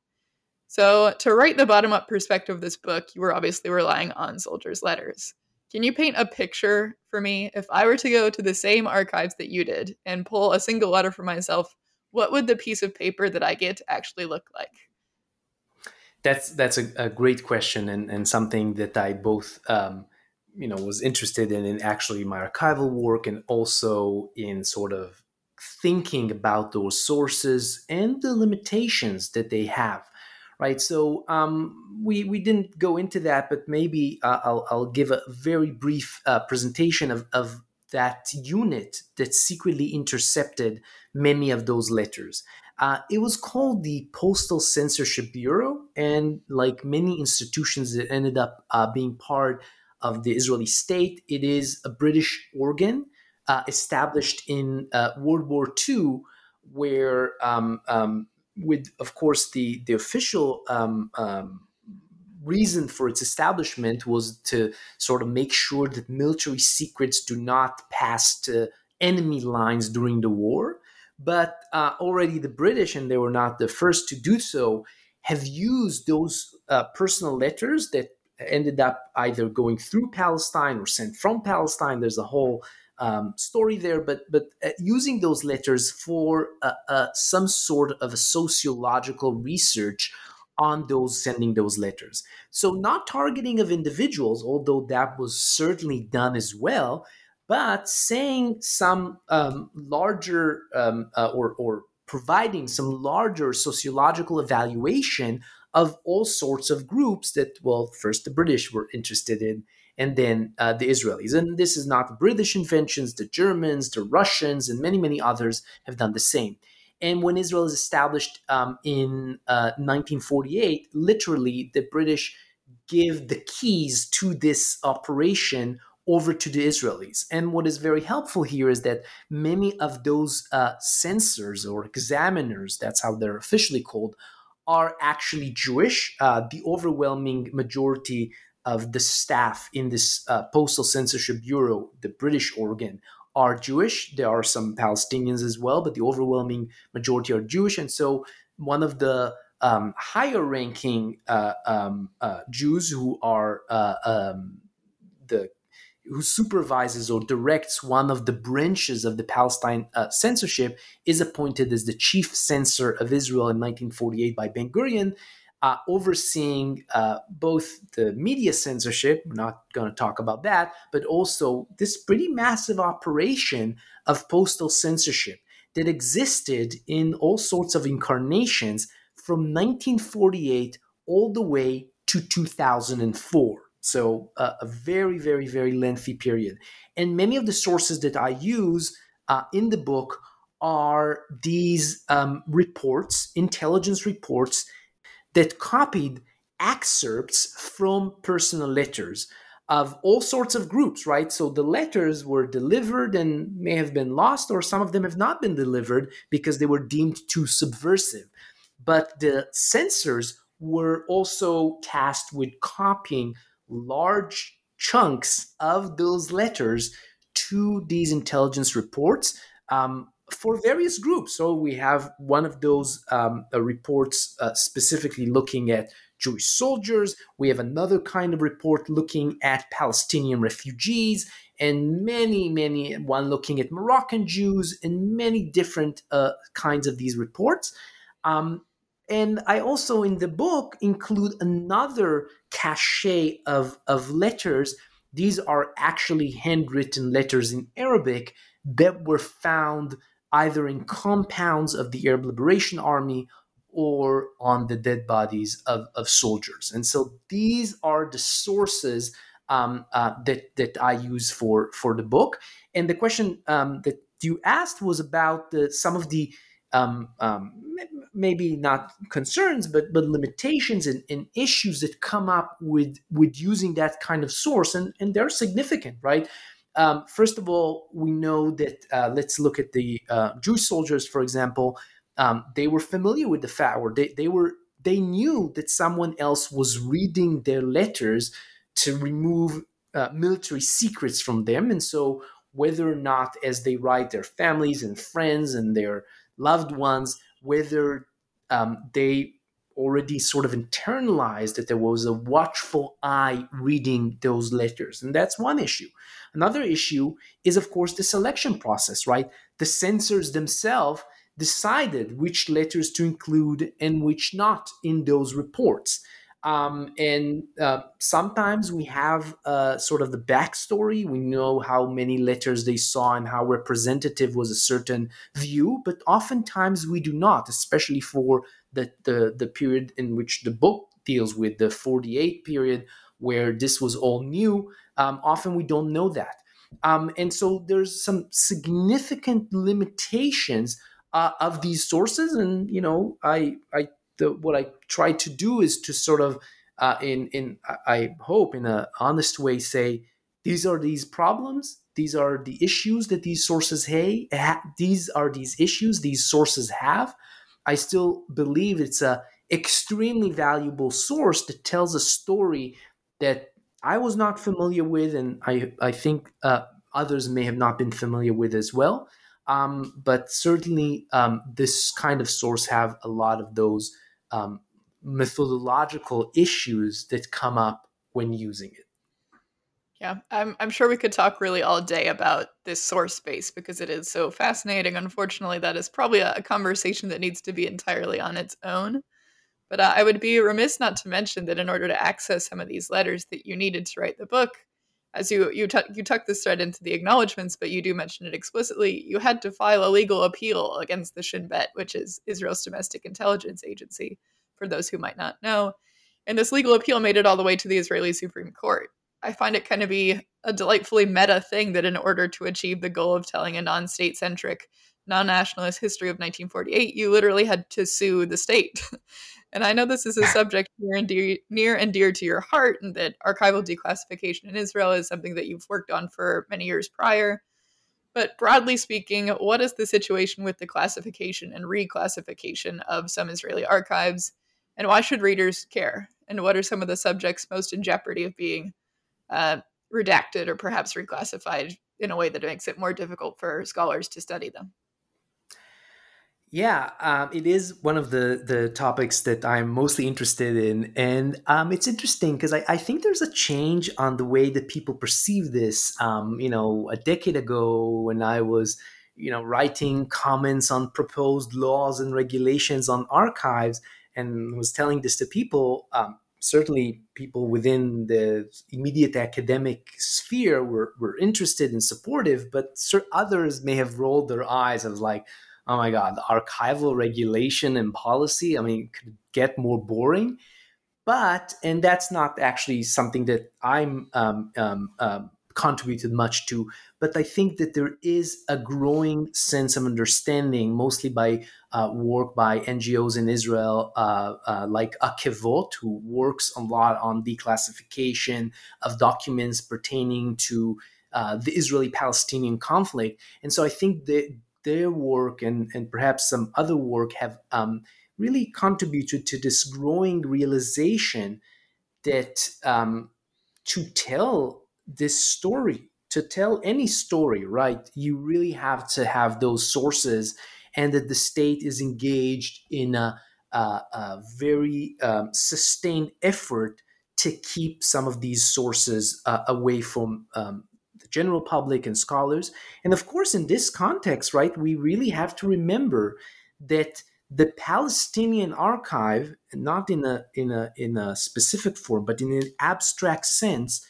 So, to write the bottom up perspective of this book, you were obviously relying on soldiers' letters. Can you paint a picture for me? If I were to go to the same archives that you did and pull a single letter for myself, what would the piece of paper that I get actually look like? That's that's a, a great question and, and something that I both um, you know was interested in in actually my archival work and also in sort of thinking about those sources and the limitations that they have right? So um, we we didn't go into that, but maybe uh, I'll I'll give a very brief uh, presentation of of that unit that secretly intercepted many of those letters. Uh, it was called the Postal Censorship Bureau, and like many institutions that ended up uh, being part of the Israeli state, it is a British organ uh, established in uh, World War II, where um, um, with of course the the official um, um, reason for its establishment was to sort of make sure that military secrets do not pass to enemy lines during the war. But uh, already the British, and they were not the first to do so, have used those uh, personal letters that ended up either going through Palestine or sent from Palestine. There's a whole um, story there, but but uh, using those letters for uh, uh, some sort of sociological research on those sending those letters. So not targeting of individuals, although that was certainly done as well, but saying some um, larger um, uh, or or providing some larger sociological evaluation of all sorts of groups that well first the british were interested in and then uh, the Israelis. And this is not British inventions, the Germans, the Russians, and many, many others have done the same. And when Israel is established um, in uh, 1948, literally the British give the keys to this operation over to the Israelis. And what is very helpful here is that many of those uh, censors or examiners, that's how they're officially called, are actually Jewish. Uh, the overwhelming majority of the staff in this uh, postal censorship bureau, the British organ, are Jewish. There are some Palestinians as well, but the overwhelming majority are Jewish. And so one of the um, higher ranking uh, um, uh, Jews who are uh, um, the who supervises or directs one of the branches of the Palestine uh, censorship is appointed as the chief censor of Israel in 1948 by Ben Gurion uh, overseeing uh, both the media censorship, we're not going to talk about that, but also this pretty massive operation of postal censorship that existed in all sorts of incarnations from 1948 all the way to 2004. So, uh, a very, very, very lengthy period. And many of the sources that I use uh, in the book are these um, reports, intelligence reports that copied excerpts from personal letters of all sorts of groups, right? So the letters were delivered and may have been lost, or some of them have not been delivered because they were deemed too subversive. But the censors were also tasked with copying large chunks of those letters to these intelligence reports um, for various groups. So we have one of those um, uh, reports uh, specifically looking at Jewish soldiers. We have another kind of report looking at Palestinian refugees, and many, many, one looking at Moroccan Jews, and many different uh, kinds of these reports. Um, and I also in the book include another cache of, of letters. These are actually handwritten letters in Arabic that were found either in compounds of the Arab Liberation Army or on the dead bodies of, of soldiers. And so these are the sources um, uh, that, that I use for, for the book. And the question um, that you asked was about the, some of the um, um, maybe not concerns, but but limitations and, and, issues that come up with with using that kind of source, and and they're significant, right? Um, first of all, we know that uh, let's look at the uh, Jewish soldiers, for example. Um, they were familiar with the fact, or they they were they knew that someone else was reading their letters to remove uh, military secrets from them, and so whether or not, as they write their families and friends and their loved ones, whether um, they already sort of internalized that there was a watchful eye reading those letters. And that's one issue. Another issue is, of course, the selection process, right? The censors themselves decided which letters to include and which not in those reports. Um, and uh, sometimes we have uh, sort of the backstory. We know how many letters they saw and how representative was a certain view, but oftentimes we do not, especially for the, the, the period in which the book deals with, the 48 period, where this was all new. Um, often we don't know that. Um, and so there's some significant limitations uh, of these sources. And, you know, I, I the what I try to do is to sort of uh, in in I hope in an honest way say these are these problems these are the issues that these sources hey ha- these are these issues these sources have I still believe it's a extremely valuable source that tells a story that I was not familiar with and I I think uh, others may have not been familiar with as well um, but certainly um, this kind of source have a lot of those um, methodological issues that come up when using it. Yeah, I'm, I'm sure we could talk really all day about this source space because it is so fascinating. Unfortunately, that is probably a, a conversation that needs to be entirely on its own. But uh, I would be remiss not to mention that in order to access some of these letters that you needed to write the book, as you you t- you tuck this thread into the acknowledgments, but you do mention it explicitly. You had to file a legal appeal against the Shin Bet, which is Israel's domestic intelligence agency, for those who might not know. And this legal appeal made it all the way to the Israeli Supreme Court. I find it kind of be a delightfully meta thing that in order to achieve the goal of telling a non-state centric, non-nationalist history of 1948, you literally had to sue the state. And I know this is a subject near and dear, near and dear to your heart, and that archival declassification in Israel is something that you've worked on for many years prior. But broadly speaking, what is the situation with the classification and reclassification of some Israeli archives, and why should readers care? And what are some of the subjects most in jeopardy of being uh, redacted or perhaps reclassified in a way that makes it more difficult for scholars to study them? Yeah, um, it is one of the the topics that I'm mostly interested in, and um, it's interesting because I, I, think there's a change on the way that people perceive this. Um, you know, a decade ago, when I was, you know, writing comments on proposed laws and regulations on archives, and was telling this to people, um, certainly people within the immediate academic sphere were were interested and supportive, but others may have rolled their eyes as like oh my god archival regulation and policy i mean could get more boring. But and that's not actually something that i'm um, um, um, contributed much to. But I think that there is a growing sense of understanding, mostly by uh, work by NGOs in Israel, uh, uh, like Akevot, who works a lot on declassification of documents pertaining to uh, the Israeli Palestinian conflict. And so I think that their work and, and perhaps some other work have um, really contributed to this growing realization that um, to tell this story, to tell any story, right, you really have to have those sources and that the state is engaged in a, a, a very um, sustained effort to keep some of these sources uh, away from um, the general public and scholars. And of course, in this context, right, we really have to remember that the Palestinian archive, not in a in a in a specific form, but in an abstract sense,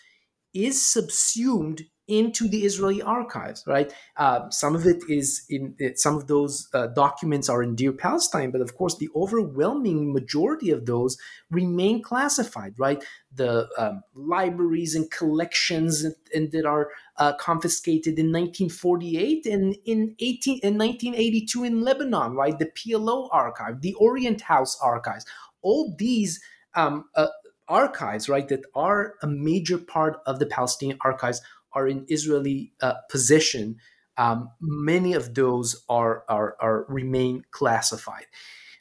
is subsumed into the Israeli archives, right? Uh, some of it is in it, some of those uh, documents are in Dear Palestine, but of course, the overwhelming majority of those remain classified, right? The um, libraries and collections and, and that are uh, confiscated in 1948 and in 18 in 1982 in Lebanon, right? The PLO archive, the Orient House archives, all these um, uh, archives, right, that are a major part of the Palestinian archives are in Israeli uh, possession, um, many of those are, are are remain classified.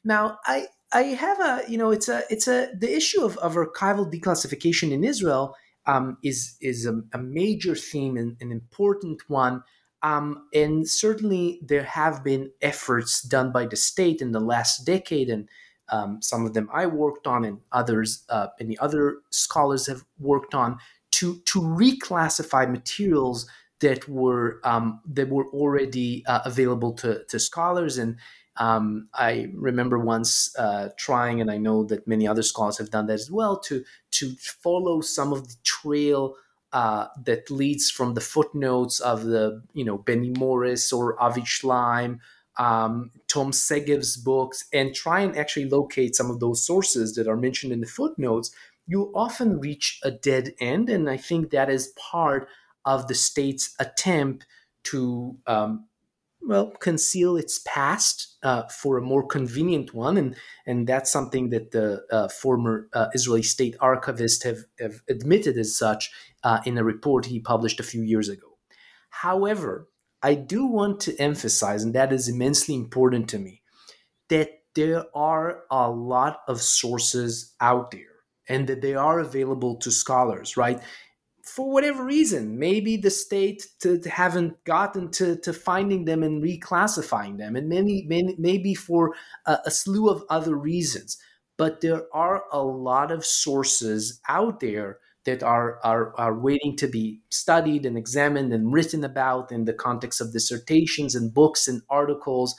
Now, I I have a you know it's a it's a the issue of, of archival declassification in Israel um, is is a, a, major theme and an important one. Um, and certainly there have been efforts done by the state in the last decade, and um, some of them I worked on, and others, uh, many other scholars have worked on to to reclassify materials that were um, that were already uh, available to, to scholars. And um, I remember once uh, trying, and I know that many other scholars have done that as well, to to follow some of the trail uh, that leads from the footnotes of the you know Benny Morris or Avi Shlaim, um, Tom Segev's books, and try and actually locate some of those sources that are mentioned in the footnotes you often reach a dead end. And I think that is part of the state's attempt to, um, well, conceal its past uh, for a more convenient one. And, and that's something that the uh, former uh, Israeli state archivist have, have admitted as such uh, in a report he published a few years ago. However, I do want to emphasize, and that is immensely important to me, that there are a lot of sources out there and that they are available to scholars, right? For whatever reason, maybe the state to, to haven't gotten to, to finding them and reclassifying them, and many, many maybe for a, a slew of other reasons. But there are a lot of sources out there that are, are, are waiting to be studied and examined and written about in the context of dissertations and books and articles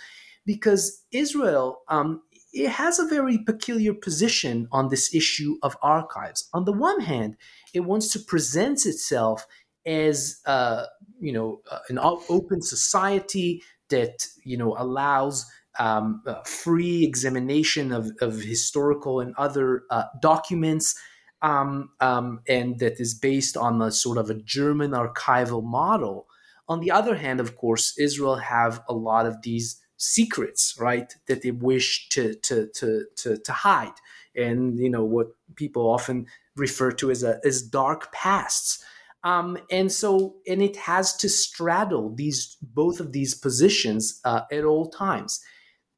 because Israel um, it has a very peculiar position on this issue of archives. On the one hand, it wants to present itself as uh, you know uh, an open society that you know allows um, uh, free examination of, of, historical and other uh, documents, um, um, and that is based on a sort of a German archival model. On the other hand, of course, Israel have a lot of these secrets, right, that they wish to to to to, to hide, and you know what people often refer to as a as dark pasts. Um, and so, and it has to straddle these both of these positions uh, at all times.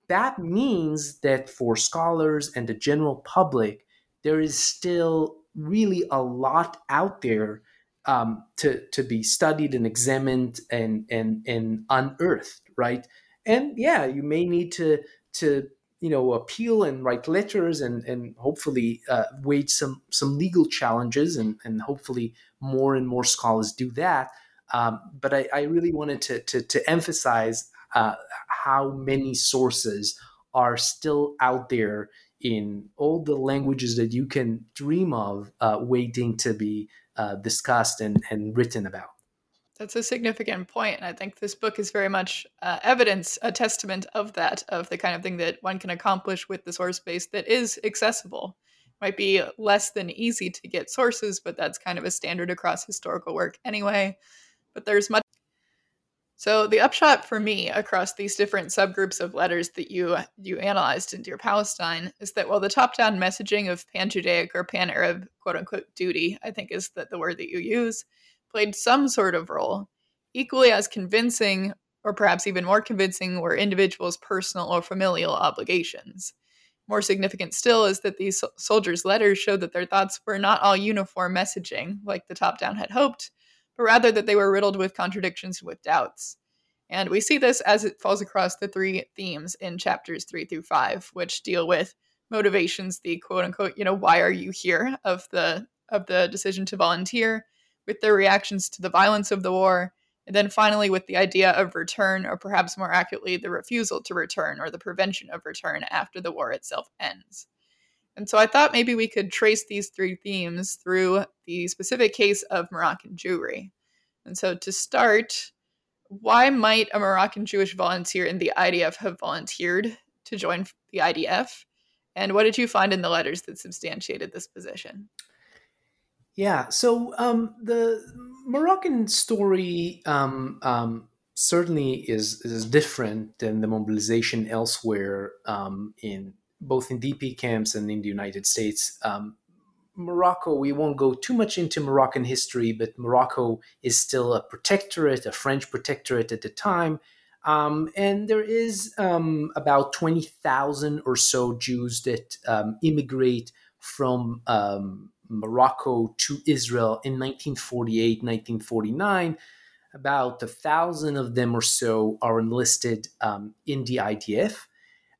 That means that for scholars and the general public, there is still really a lot out there um, to to be studied and examined and and and unearthed, right? and yeah you may need to to you know appeal and write letters and and hopefully uh, wage some some legal challenges and and hopefully more and more scholars do that um, but I, I, really wanted to to, to emphasize uh, how many sources are still out there in all the languages that you can dream of uh, waiting to be uh, discussed and, and written about that's a significant point, and I think this book is very much uh, evidence, a testament of that, of the kind of thing that one can accomplish with the source base that is accessible. Might be less than easy to get sources, but that's kind of a standard across historical work anyway. But there's much. So the upshot for me across these different subgroups of letters that you you analyzed in Dear Palestine is that while the top-down messaging of pan-Judaic or pan-Arab quote unquote duty, I think is that the word that you use, played some sort of role, equally as convincing or perhaps even more convincing were individuals' personal or familial obligations. More significant still is that these soldiers' letters showed that their thoughts were not all uniform messaging, like the top down had hoped, but rather that they were riddled with contradictions with doubts. And we see this as it falls across the three themes in chapters three through five, which deal with motivations, the quote unquote, you know, why are you here of the of the decision to volunteer, with their reactions to the violence of the war, and then finally with the idea of return, or perhaps more accurately, the refusal to return or the prevention of return after the war itself ends. And so I thought maybe we could trace these three themes through the specific case of Moroccan Jewry. And so to start, why might a Moroccan Jewish volunteer in the IDF have volunteered to join the IDF? And what did you find in the letters that substantiated this position? Yeah, so um, the Moroccan story um, um, certainly is, is different than the mobilization elsewhere um, in both in DP camps and in the United States. Um, Morocco, we won't go too much into Moroccan history, but Morocco is still a protectorate, a French protectorate at the time. Um, and there is um, about 20,000 or so Jews that um, immigrate from um, Morocco to Israel in 1948, 1949. About a thousand of them or so are enlisted um, in the IDF.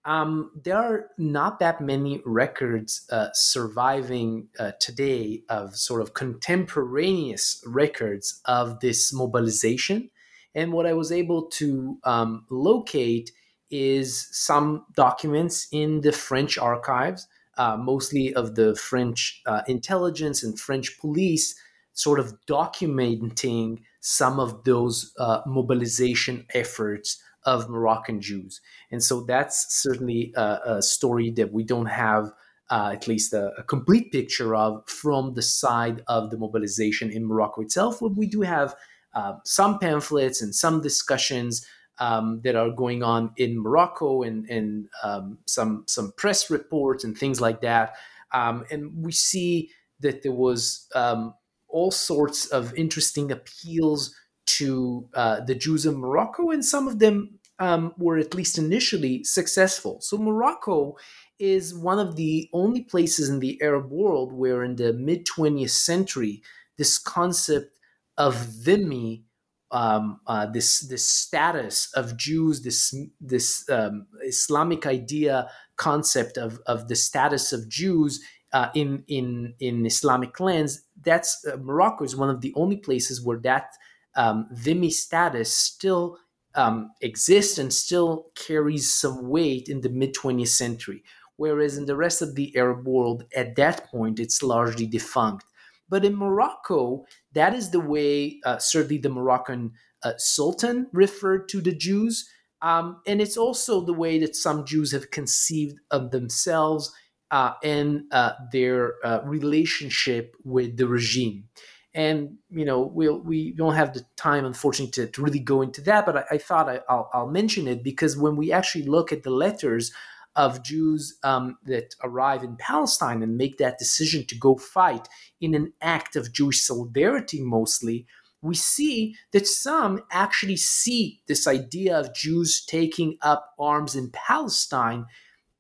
Um, there are not that many records uh, surviving uh, today of sort of contemporaneous records of this mobilization. And what I was able to um, locate is some documents in the French archives uh, mostly of the French uh, intelligence and French police, sort of documenting some of those uh, mobilization efforts of Moroccan Jews. And so that's certainly a, a story that we don't have. Uh, at least a, a, complete picture of from the side of the mobilization in Morocco itself. But we do have uh, some pamphlets and some discussions um, that are going on in Morocco and, and um, some some press reports and things like that. Um, and we see that there was um, all sorts of interesting appeals to uh, the Jews of Morocco, and some of them um, were at least initially successful. So Morocco is one of the only places in the Arab world where, in the mid 20th century, this concept of dhimmi um, uh, this this status of Jews, this this um, Islamic idea concept of of the status of Jews uh, in in in Islamic lands. That's uh, Morocco is one of the only places where that um, dhimmi status still um, exists and still carries some weight in the mid 20th century. Whereas in the rest of the Arab world, at that point, it's largely defunct. But in Morocco, that is the way uh, certainly the Moroccan uh, Sultan referred to the Jews. Um, and it's also the way that some Jews have conceived of themselves uh, and uh, their uh, relationship with the regime. And you know, we'll, we don't have the time, unfortunately, to, to really go into that. But I, I thought I, will I'll mention it because when we actually look at the letters of Jews um, that arrive in Palestine and make that decision to go fight in an act of Jewish solidarity, mostly, we see that some actually see this idea of Jews taking up arms in Palestine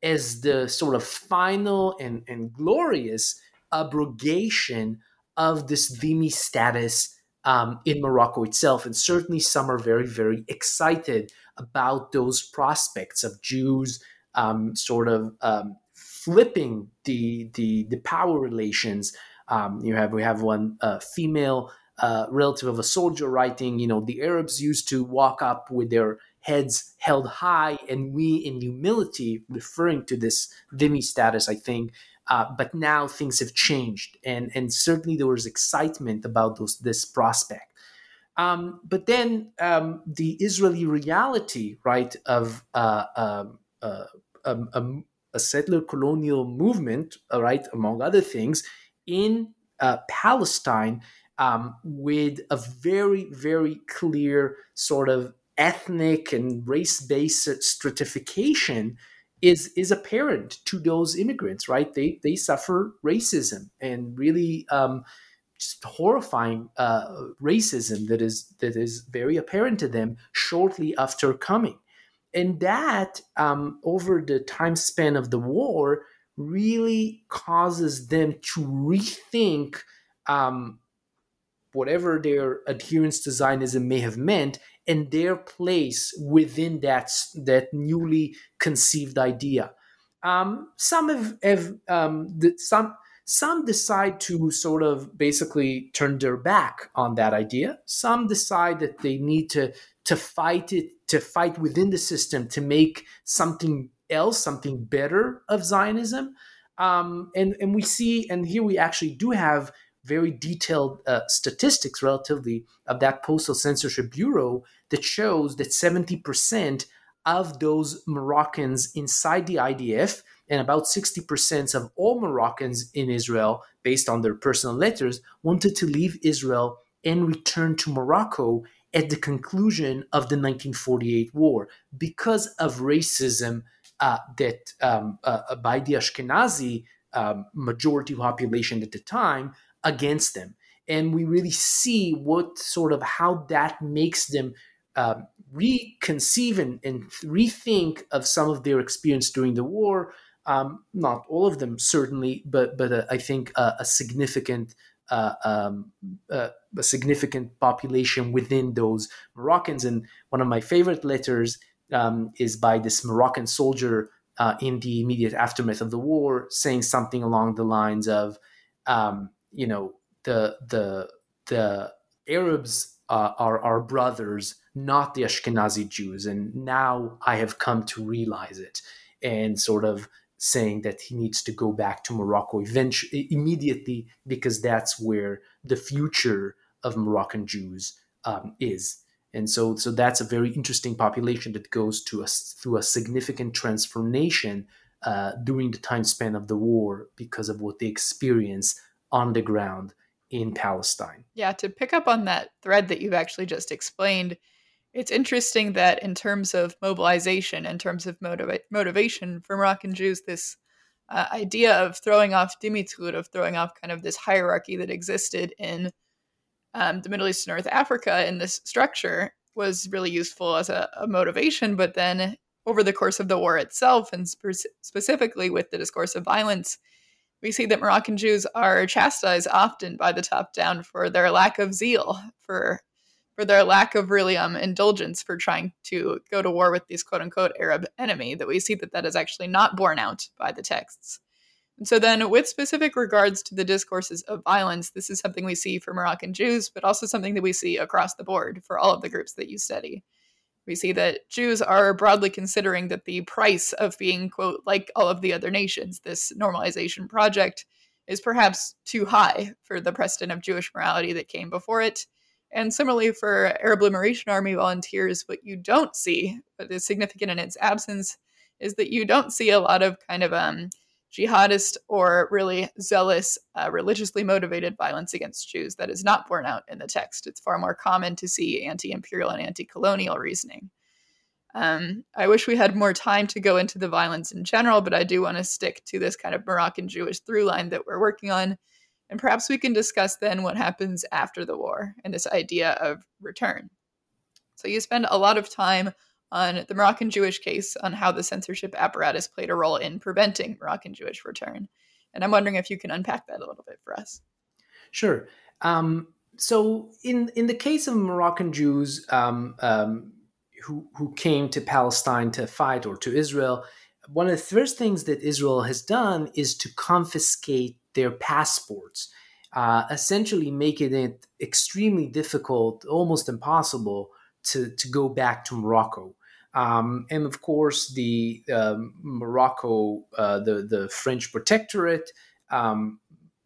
as the sort of final and, and glorious abrogation of this dhimmi status um, in Morocco itself. And certainly some are very, very excited about those prospects of Jews um, sort of um, flipping the, the, the power relations. Um, you have we have one uh, female uh, relative of a soldier writing, you know, the Arabs used to walk up with their heads held high, and we in humility, referring to this dhimmi status, I think. Uh, but now things have changed, and and certainly there was excitement about those this prospect. Um, but then um, the Israeli reality, right, of uh, um, uh, a, a, a settler colonial movement, right, among other things, in uh, Palestine um, with a very, very clear sort of ethnic and race based stratification is is apparent to those immigrants, right? They they suffer racism and really um, just horrifying uh, racism that is that is very apparent to them shortly after coming, and that um, over the time span of the war really causes them to rethink um, whatever their adherence to Zionism may have meant and their place within that that newly conceived idea. Um, some have, have um, some some decide to sort of basically turn their back on that idea. Some decide that they need to to fight it to fight within the system to make something else, something better of Zionism. Um, and and we see, and here we actually do have very detailed uh, statistics relatively of that postal censorship bureau that shows that 70% of those Moroccans inside the IDF and about 60% of all Moroccans in Israel, based on their personal letters, wanted to leave Israel and return to Morocco at the conclusion of the 1948 war because of racism uh, that um, uh, by the Ashkenazi um, majority population at the time against them. And we really see what sort of how that makes them uh, reconceive and, and, rethink of some of their experience during the war. Um, not all of them, certainly, but but uh, I think uh, a significant uh, um, uh, a significant population within those Moroccans. And one of my favorite letters um, is by this Moroccan soldier uh, in the immediate aftermath of the war, saying something along the lines of, um, you know, the the the Arabs uh, are our brothers, not the Ashkenazi Jews, and now I have come to realize it, and sort of saying that he needs to go back to Morocco eventually immediately because that's where the future of Moroccan Jews um, is. And so, so that's a very interesting population that goes to a, through a significant transformation uh, during the time span of the war because of what they experience on the ground in Palestine. Yeah, to pick up on that thread that you've actually just explained, it's interesting that in terms of mobilization, in terms of motiva- motivation for Moroccan Jews, this uh, idea of throwing off dhimmitude, of throwing off kind of this hierarchy that existed in um, the Middle East and North Africa in this structure was really useful as a, a motivation. But then over the course of the war itself, and spe- specifically with the discourse of violence, we see that Moroccan Jews are chastised often by the top down for their lack of zeal, for for their lack of really um, indulgence for trying to go to war with these quote unquote Arab enemy. That we see that that is actually not borne out by the texts. And so then, with specific regards to the discourses of violence, this is something we see for Moroccan Jews, but also something that we see across the board for all of the groups that you study we see that Jews are broadly considering that the price of being, quote, like all of the other nations, this normalization project, is perhaps too high for the precedent of Jewish morality that came before it. And similarly, for Arab Liberation Army volunteers, what you don't see, but is significant in its absence, is that you don't see a lot of kind of um, jihadist or really zealous, uh, religiously motivated violence against Jews that is not borne out in the text. It's far more common to see anti imperial and anti colonial reasoning. Um, I wish we had more time to go into the violence in general, but I do want to stick to this kind of Moroccan Jewish through line that we're working on. And perhaps we can discuss then what happens after the war and this idea of return. So you spend a lot of time on the Moroccan Jewish case on how the censorship apparatus played a role in preventing Moroccan Jewish return. And I'm wondering if you can unpack that a little bit for us. Sure. Um, so, in in the case of Moroccan Jews um, um, who who came to Palestine to fight or to Israel, one of the first things that Israel has done is to confiscate their passports, uh, essentially making it extremely difficult, almost impossible, to to go back to Morocco. Um, and of course, the um, Morocco, uh, the the French protectorate, um,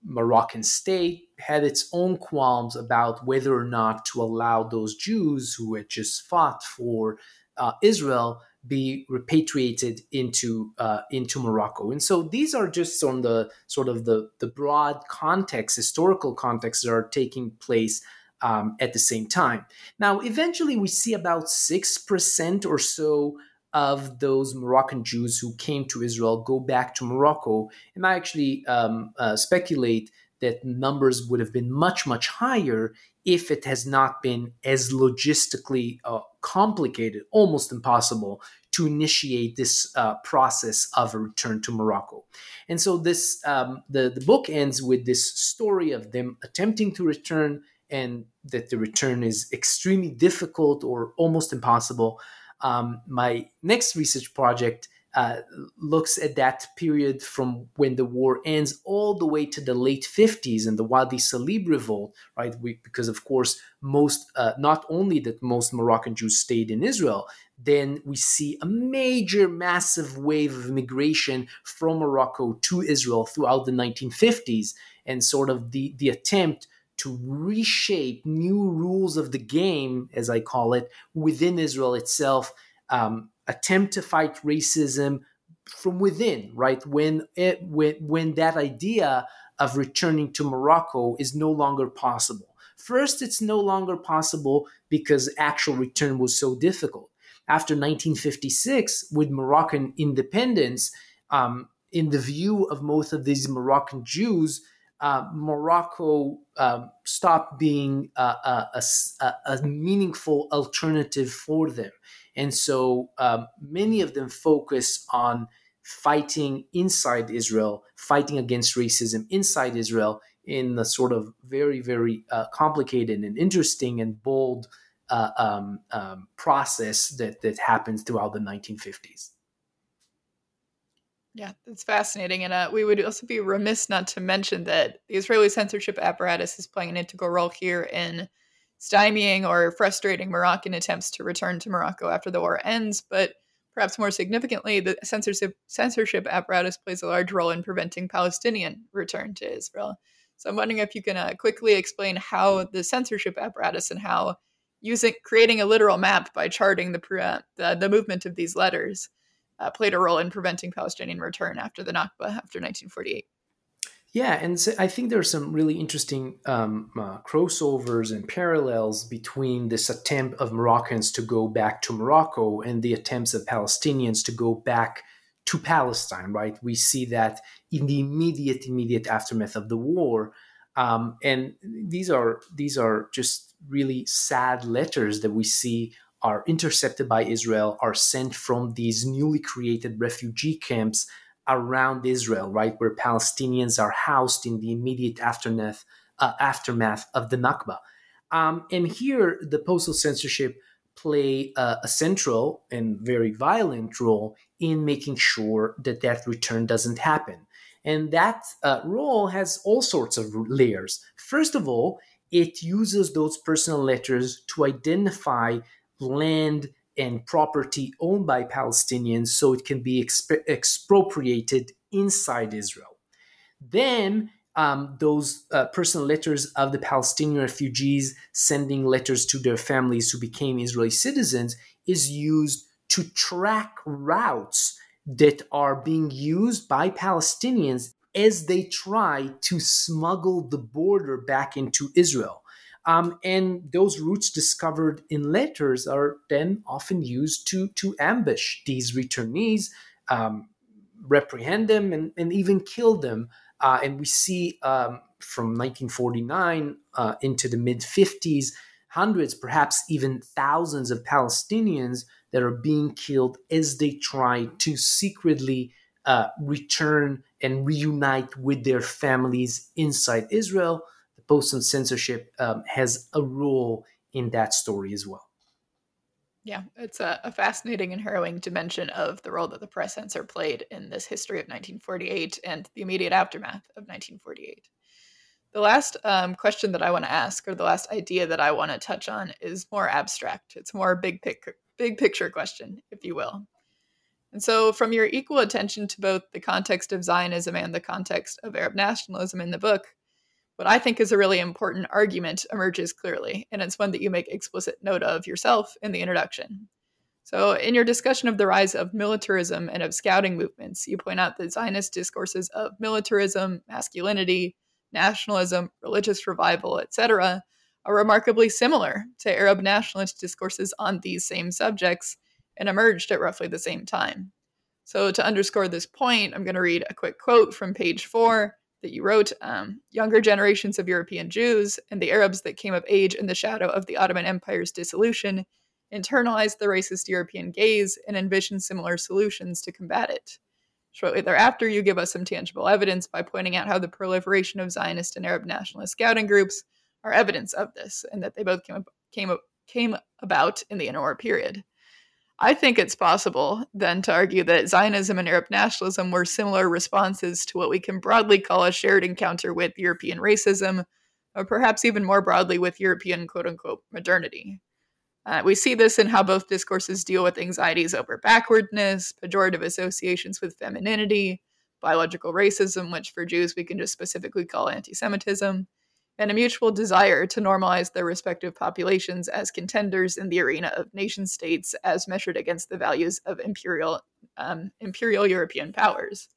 Moroccan state had its own qualms about whether or not to allow those Jews who had just fought for uh, Israel be repatriated into uh, into Morocco. And so these are just on the sort of the the broad context, historical context that are taking place um, at the same time. Now, eventually, we see about six percent or so of those Moroccan Jews who came to Israel go back to Morocco, and I actually um, uh, speculate that numbers would have been much much higher if it has not been as logistically uh, complicated, almost impossible to initiate this uh, process of a return to Morocco. And so this um, the the book ends with this story of them attempting to return and that the return is extremely difficult or almost impossible. Um, my next research project uh, looks at that period from when the war ends all the way to the late 50s and the Wadi Salib revolt, right? We, because, of course, most, uh, not only that most Moroccan Jews stayed in Israel, then we see a major, massive wave of immigration from Morocco to Israel throughout the 1950s and sort of the, the attempt to reshape new rules of the game, as I call it, within Israel itself. Um, attempt to fight racism from within, right? When it when when that idea of returning to Morocco is no longer possible. First, it's no longer possible because actual return was so difficult. After 1956, with Moroccan independence, um, in the view of most of these Moroccan Jews, uh, Morocco uh, stopped being a, a, a, a, meaningful alternative for them. And so um, many of them focus on fighting inside Israel, fighting against racism inside Israel in a sort of very, very uh, complicated and interesting and bold uh, um, um, process that, that happened throughout the 1950s. Yeah, it's fascinating. And uh, we would also be remiss not to mention that the Israeli censorship apparatus is playing an integral role here in stymieing or frustrating Moroccan attempts to return to Morocco after the war ends. But perhaps more significantly, the censorship, censorship apparatus plays a large role in preventing Palestinian return to Israel. So I'm wondering if you can uh, quickly explain how the censorship apparatus and how using creating a literal map by charting the uh, the, the movement of these letters uh, played a role in preventing Palestinian return after the Nakba after 1948. Yeah, and so I think there are some really interesting um, uh, crossovers and parallels between this attempt of Moroccans to go back to Morocco and the attempts of Palestinians to go back to Palestine. Right, we see that in the immediate immediate aftermath of the war, um, and these are these are just really sad letters that we see are intercepted by Israel, are sent from these newly created refugee camps around Israel, right, where Palestinians are housed in the immediate aftermath uh, aftermath of the Nakba. Um, and here, the postal censorship play uh, a central and very violent role in making sure that that return doesn't happen. And that uh, role has all sorts of layers. First of all, it uses those personal letters to identify land and property owned by Palestinians so it can be exp- expropriated inside Israel. Then um, those uh, personal letters of the Palestinian refugees sending letters to their families who became Israeli citizens is used to track routes that are being used by Palestinians as they try to smuggle the border back into Israel. Um, and those routes discovered in letters are then often used to, to ambush these returnees, um, reprehend them, and, and even kill them. Uh, and we see um, from 1949 uh, into the mid 50s, hundreds, perhaps even thousands of Palestinians that are being killed as they try to secretly uh, return and reunite with their families inside Israel postal censorship um, has a role in that story as well. Yeah, it's a, a, fascinating and harrowing dimension of the role that the press censor played in this history of 1948 and the immediate aftermath of 1948. The last um, question that I want to ask, or the last idea that I want to touch on, is more abstract. It's more big pic- big picture question, if you will. And so, from your equal attention to both the context of Zionism and the context of Arab nationalism in the book, what I think is a really important argument emerges clearly, and it's one that you make explicit note of yourself in the introduction. So, in your discussion of the rise of militarism and of scouting movements, you point out that Zionist discourses of militarism, masculinity, nationalism, religious revival, etc., are remarkably similar to Arab nationalist discourses on these same subjects and emerged at roughly the same time. So, to underscore this point, I'm going to read a quick quote from page four that you wrote um, Younger generations of European Jews and the Arabs that came of age in the shadow of the Ottoman Empire's dissolution internalized the racist European gaze and envisioned similar solutions to combat it. Shortly thereafter, you give us some tangible evidence by pointing out how the proliferation of Zionist and Arab nationalist scouting groups are evidence of this, and that they both came, came, came about in the interwar period. I think it's possible then to argue that Zionism and Arab nationalism were similar responses to what we can broadly call a shared encounter with European racism, or perhaps even more broadly with European quote unquote modernity. Uh, we see this in how both discourses deal with anxieties over backwardness, pejorative associations with femininity, biological racism, which for Jews we can just specifically call anti Semitism, and a mutual desire to normalize their respective populations as contenders in the arena of nation states as measured against the values of imperial, um, imperial European powers.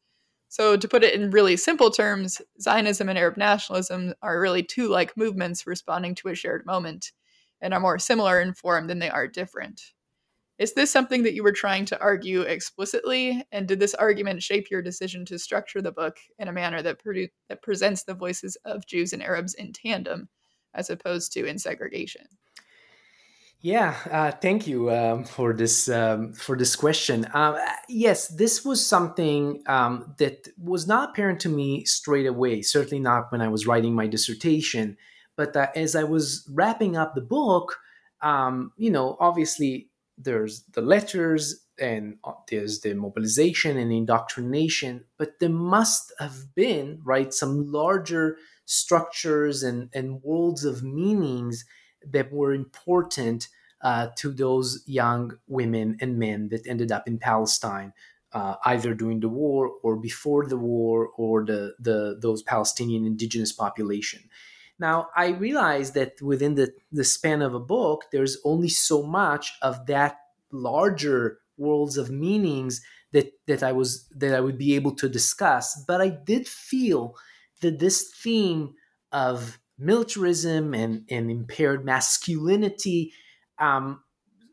So, to put it in really simple terms, Zionism and Arab nationalism are really two like movements responding to a shared moment and are more similar in form than they are different. Is this something that you were trying to argue explicitly? And did this argument shape your decision to structure the book in a manner that, produ- that presents the voices of Jews and Arabs in tandem as opposed to in segregation? Yeah, uh, thank you um, for this um, for this question. Uh, yes, this was something um, that was not apparent to me straight away. Certainly not when I was writing my dissertation. But uh, as I was wrapping up the book, um, you know, obviously there's the letters and uh, there's the mobilization and indoctrination, but there must have been, right, some larger structures and, and worlds of meanings that were important uh, to those young women and men that ended up in Palestine, uh, either during the war or before the war, or the, the those Palestinian indigenous population. Now, I realize that within the, the span of a book, there's only so much of that larger worlds of meanings that, that I was that I would be able to discuss. But I did feel that this theme of militarism and, and impaired masculinity um,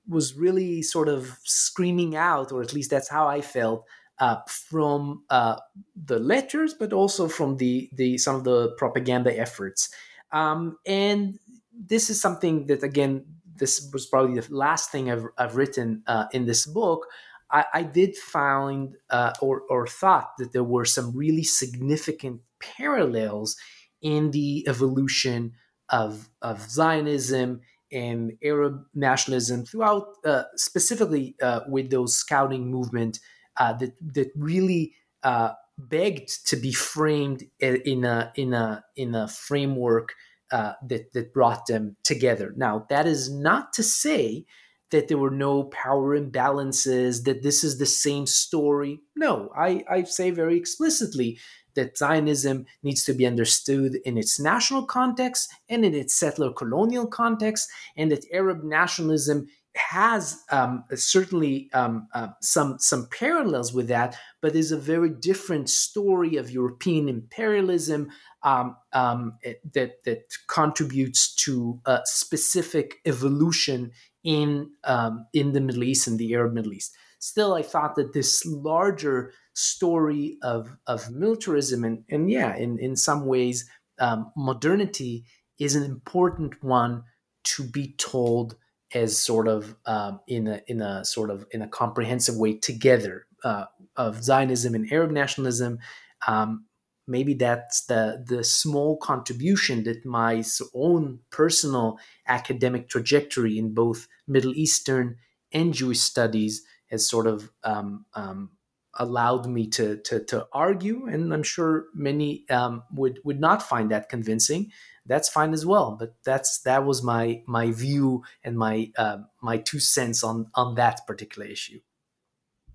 was really sort of screaming out, or at least that's how I felt, uh, from uh, the letters, but also from the, the some of the propaganda efforts. Um, and this is something that, again, this was probably the last thing I've, I've written uh, in this book. I, I did find uh, or, or thought that there were some really significant parallels in the evolution of, of Zionism and Arab nationalism throughout, uh, specifically uh, with those scouting movement uh, that that really uh, begged to be framed in a in a in a framework uh, that that brought them together. Now, that is not to say that there were no power imbalances, that this is the same story. No, I, I say very explicitly that Zionism needs to be understood in its national context and in its settler colonial context, and that Arab nationalism has um, certainly um, uh, some some parallels with that, but is a very different story of European imperialism um, um that that contributes to a specific evolution in um, in the Middle East and the Arab Middle East. Still, I thought that this larger story of of militarism and and yeah, in in some ways, um, modernity is an important one to be told as sort of um, in a in a sort of in a comprehensive way together uh, of Zionism and Arab nationalism. Um, maybe that's the the small contribution that my own personal academic trajectory in both Middle Eastern and Jewish studies has sort of um, um, allowed me to, to, to argue, and I'm sure many um, would would not find that convincing that's fine as well. But that's that was my my view and my uh, my two cents on on that particular issue.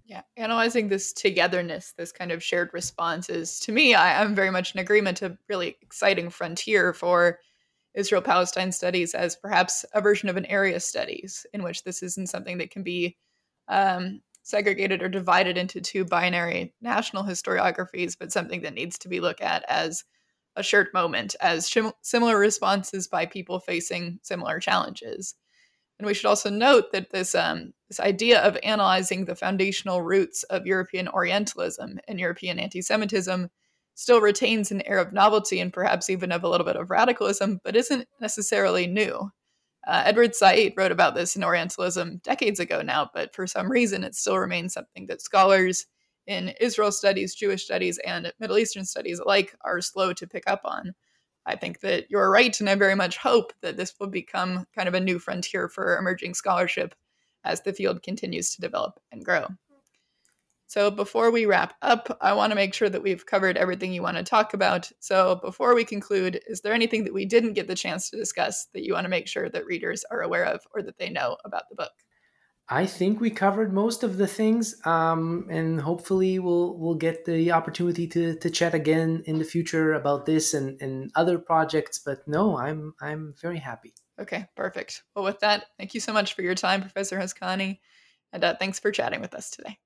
Yeah, analyzing this togetherness, this kind of shared responses, to me, I, am very much in agreement. A really exciting frontier for Israel Palestine studies as perhaps a version of an area studies, in which this isn't something that can be um, segregated or divided into two binary national historiographies, but something that needs to be looked at as a shared moment, as similar responses by people facing similar challenges. And we should also note that this um, this idea of analyzing the foundational roots of European Orientalism and European anti-Semitism still retains an air of novelty and perhaps even of a little bit of radicalism, but isn't necessarily new. Uh, Edward Said wrote about this in Orientalism decades ago now, but for some reason it still remains something that scholars in Israel studies, Jewish studies, and Middle Eastern studies alike are slow to pick up on. I think that you're right, and I very much hope that this will become kind of a new frontier for emerging scholarship as the field continues to develop and grow. So before we wrap up, I want to make sure that we've covered everything you want to talk about. So before we conclude, is there anything that we didn't get the chance to discuss that you want to make sure that readers are aware of or that they know about the book? I think we covered most of the things, um, and hopefully we'll we'll get the opportunity to, to chat again in the future about this and, and other projects. But no, I'm I'm very happy. Okay, perfect. Well, with that, thank you so much for your time, Professor Hazkani, and uh, thanks for chatting with us today.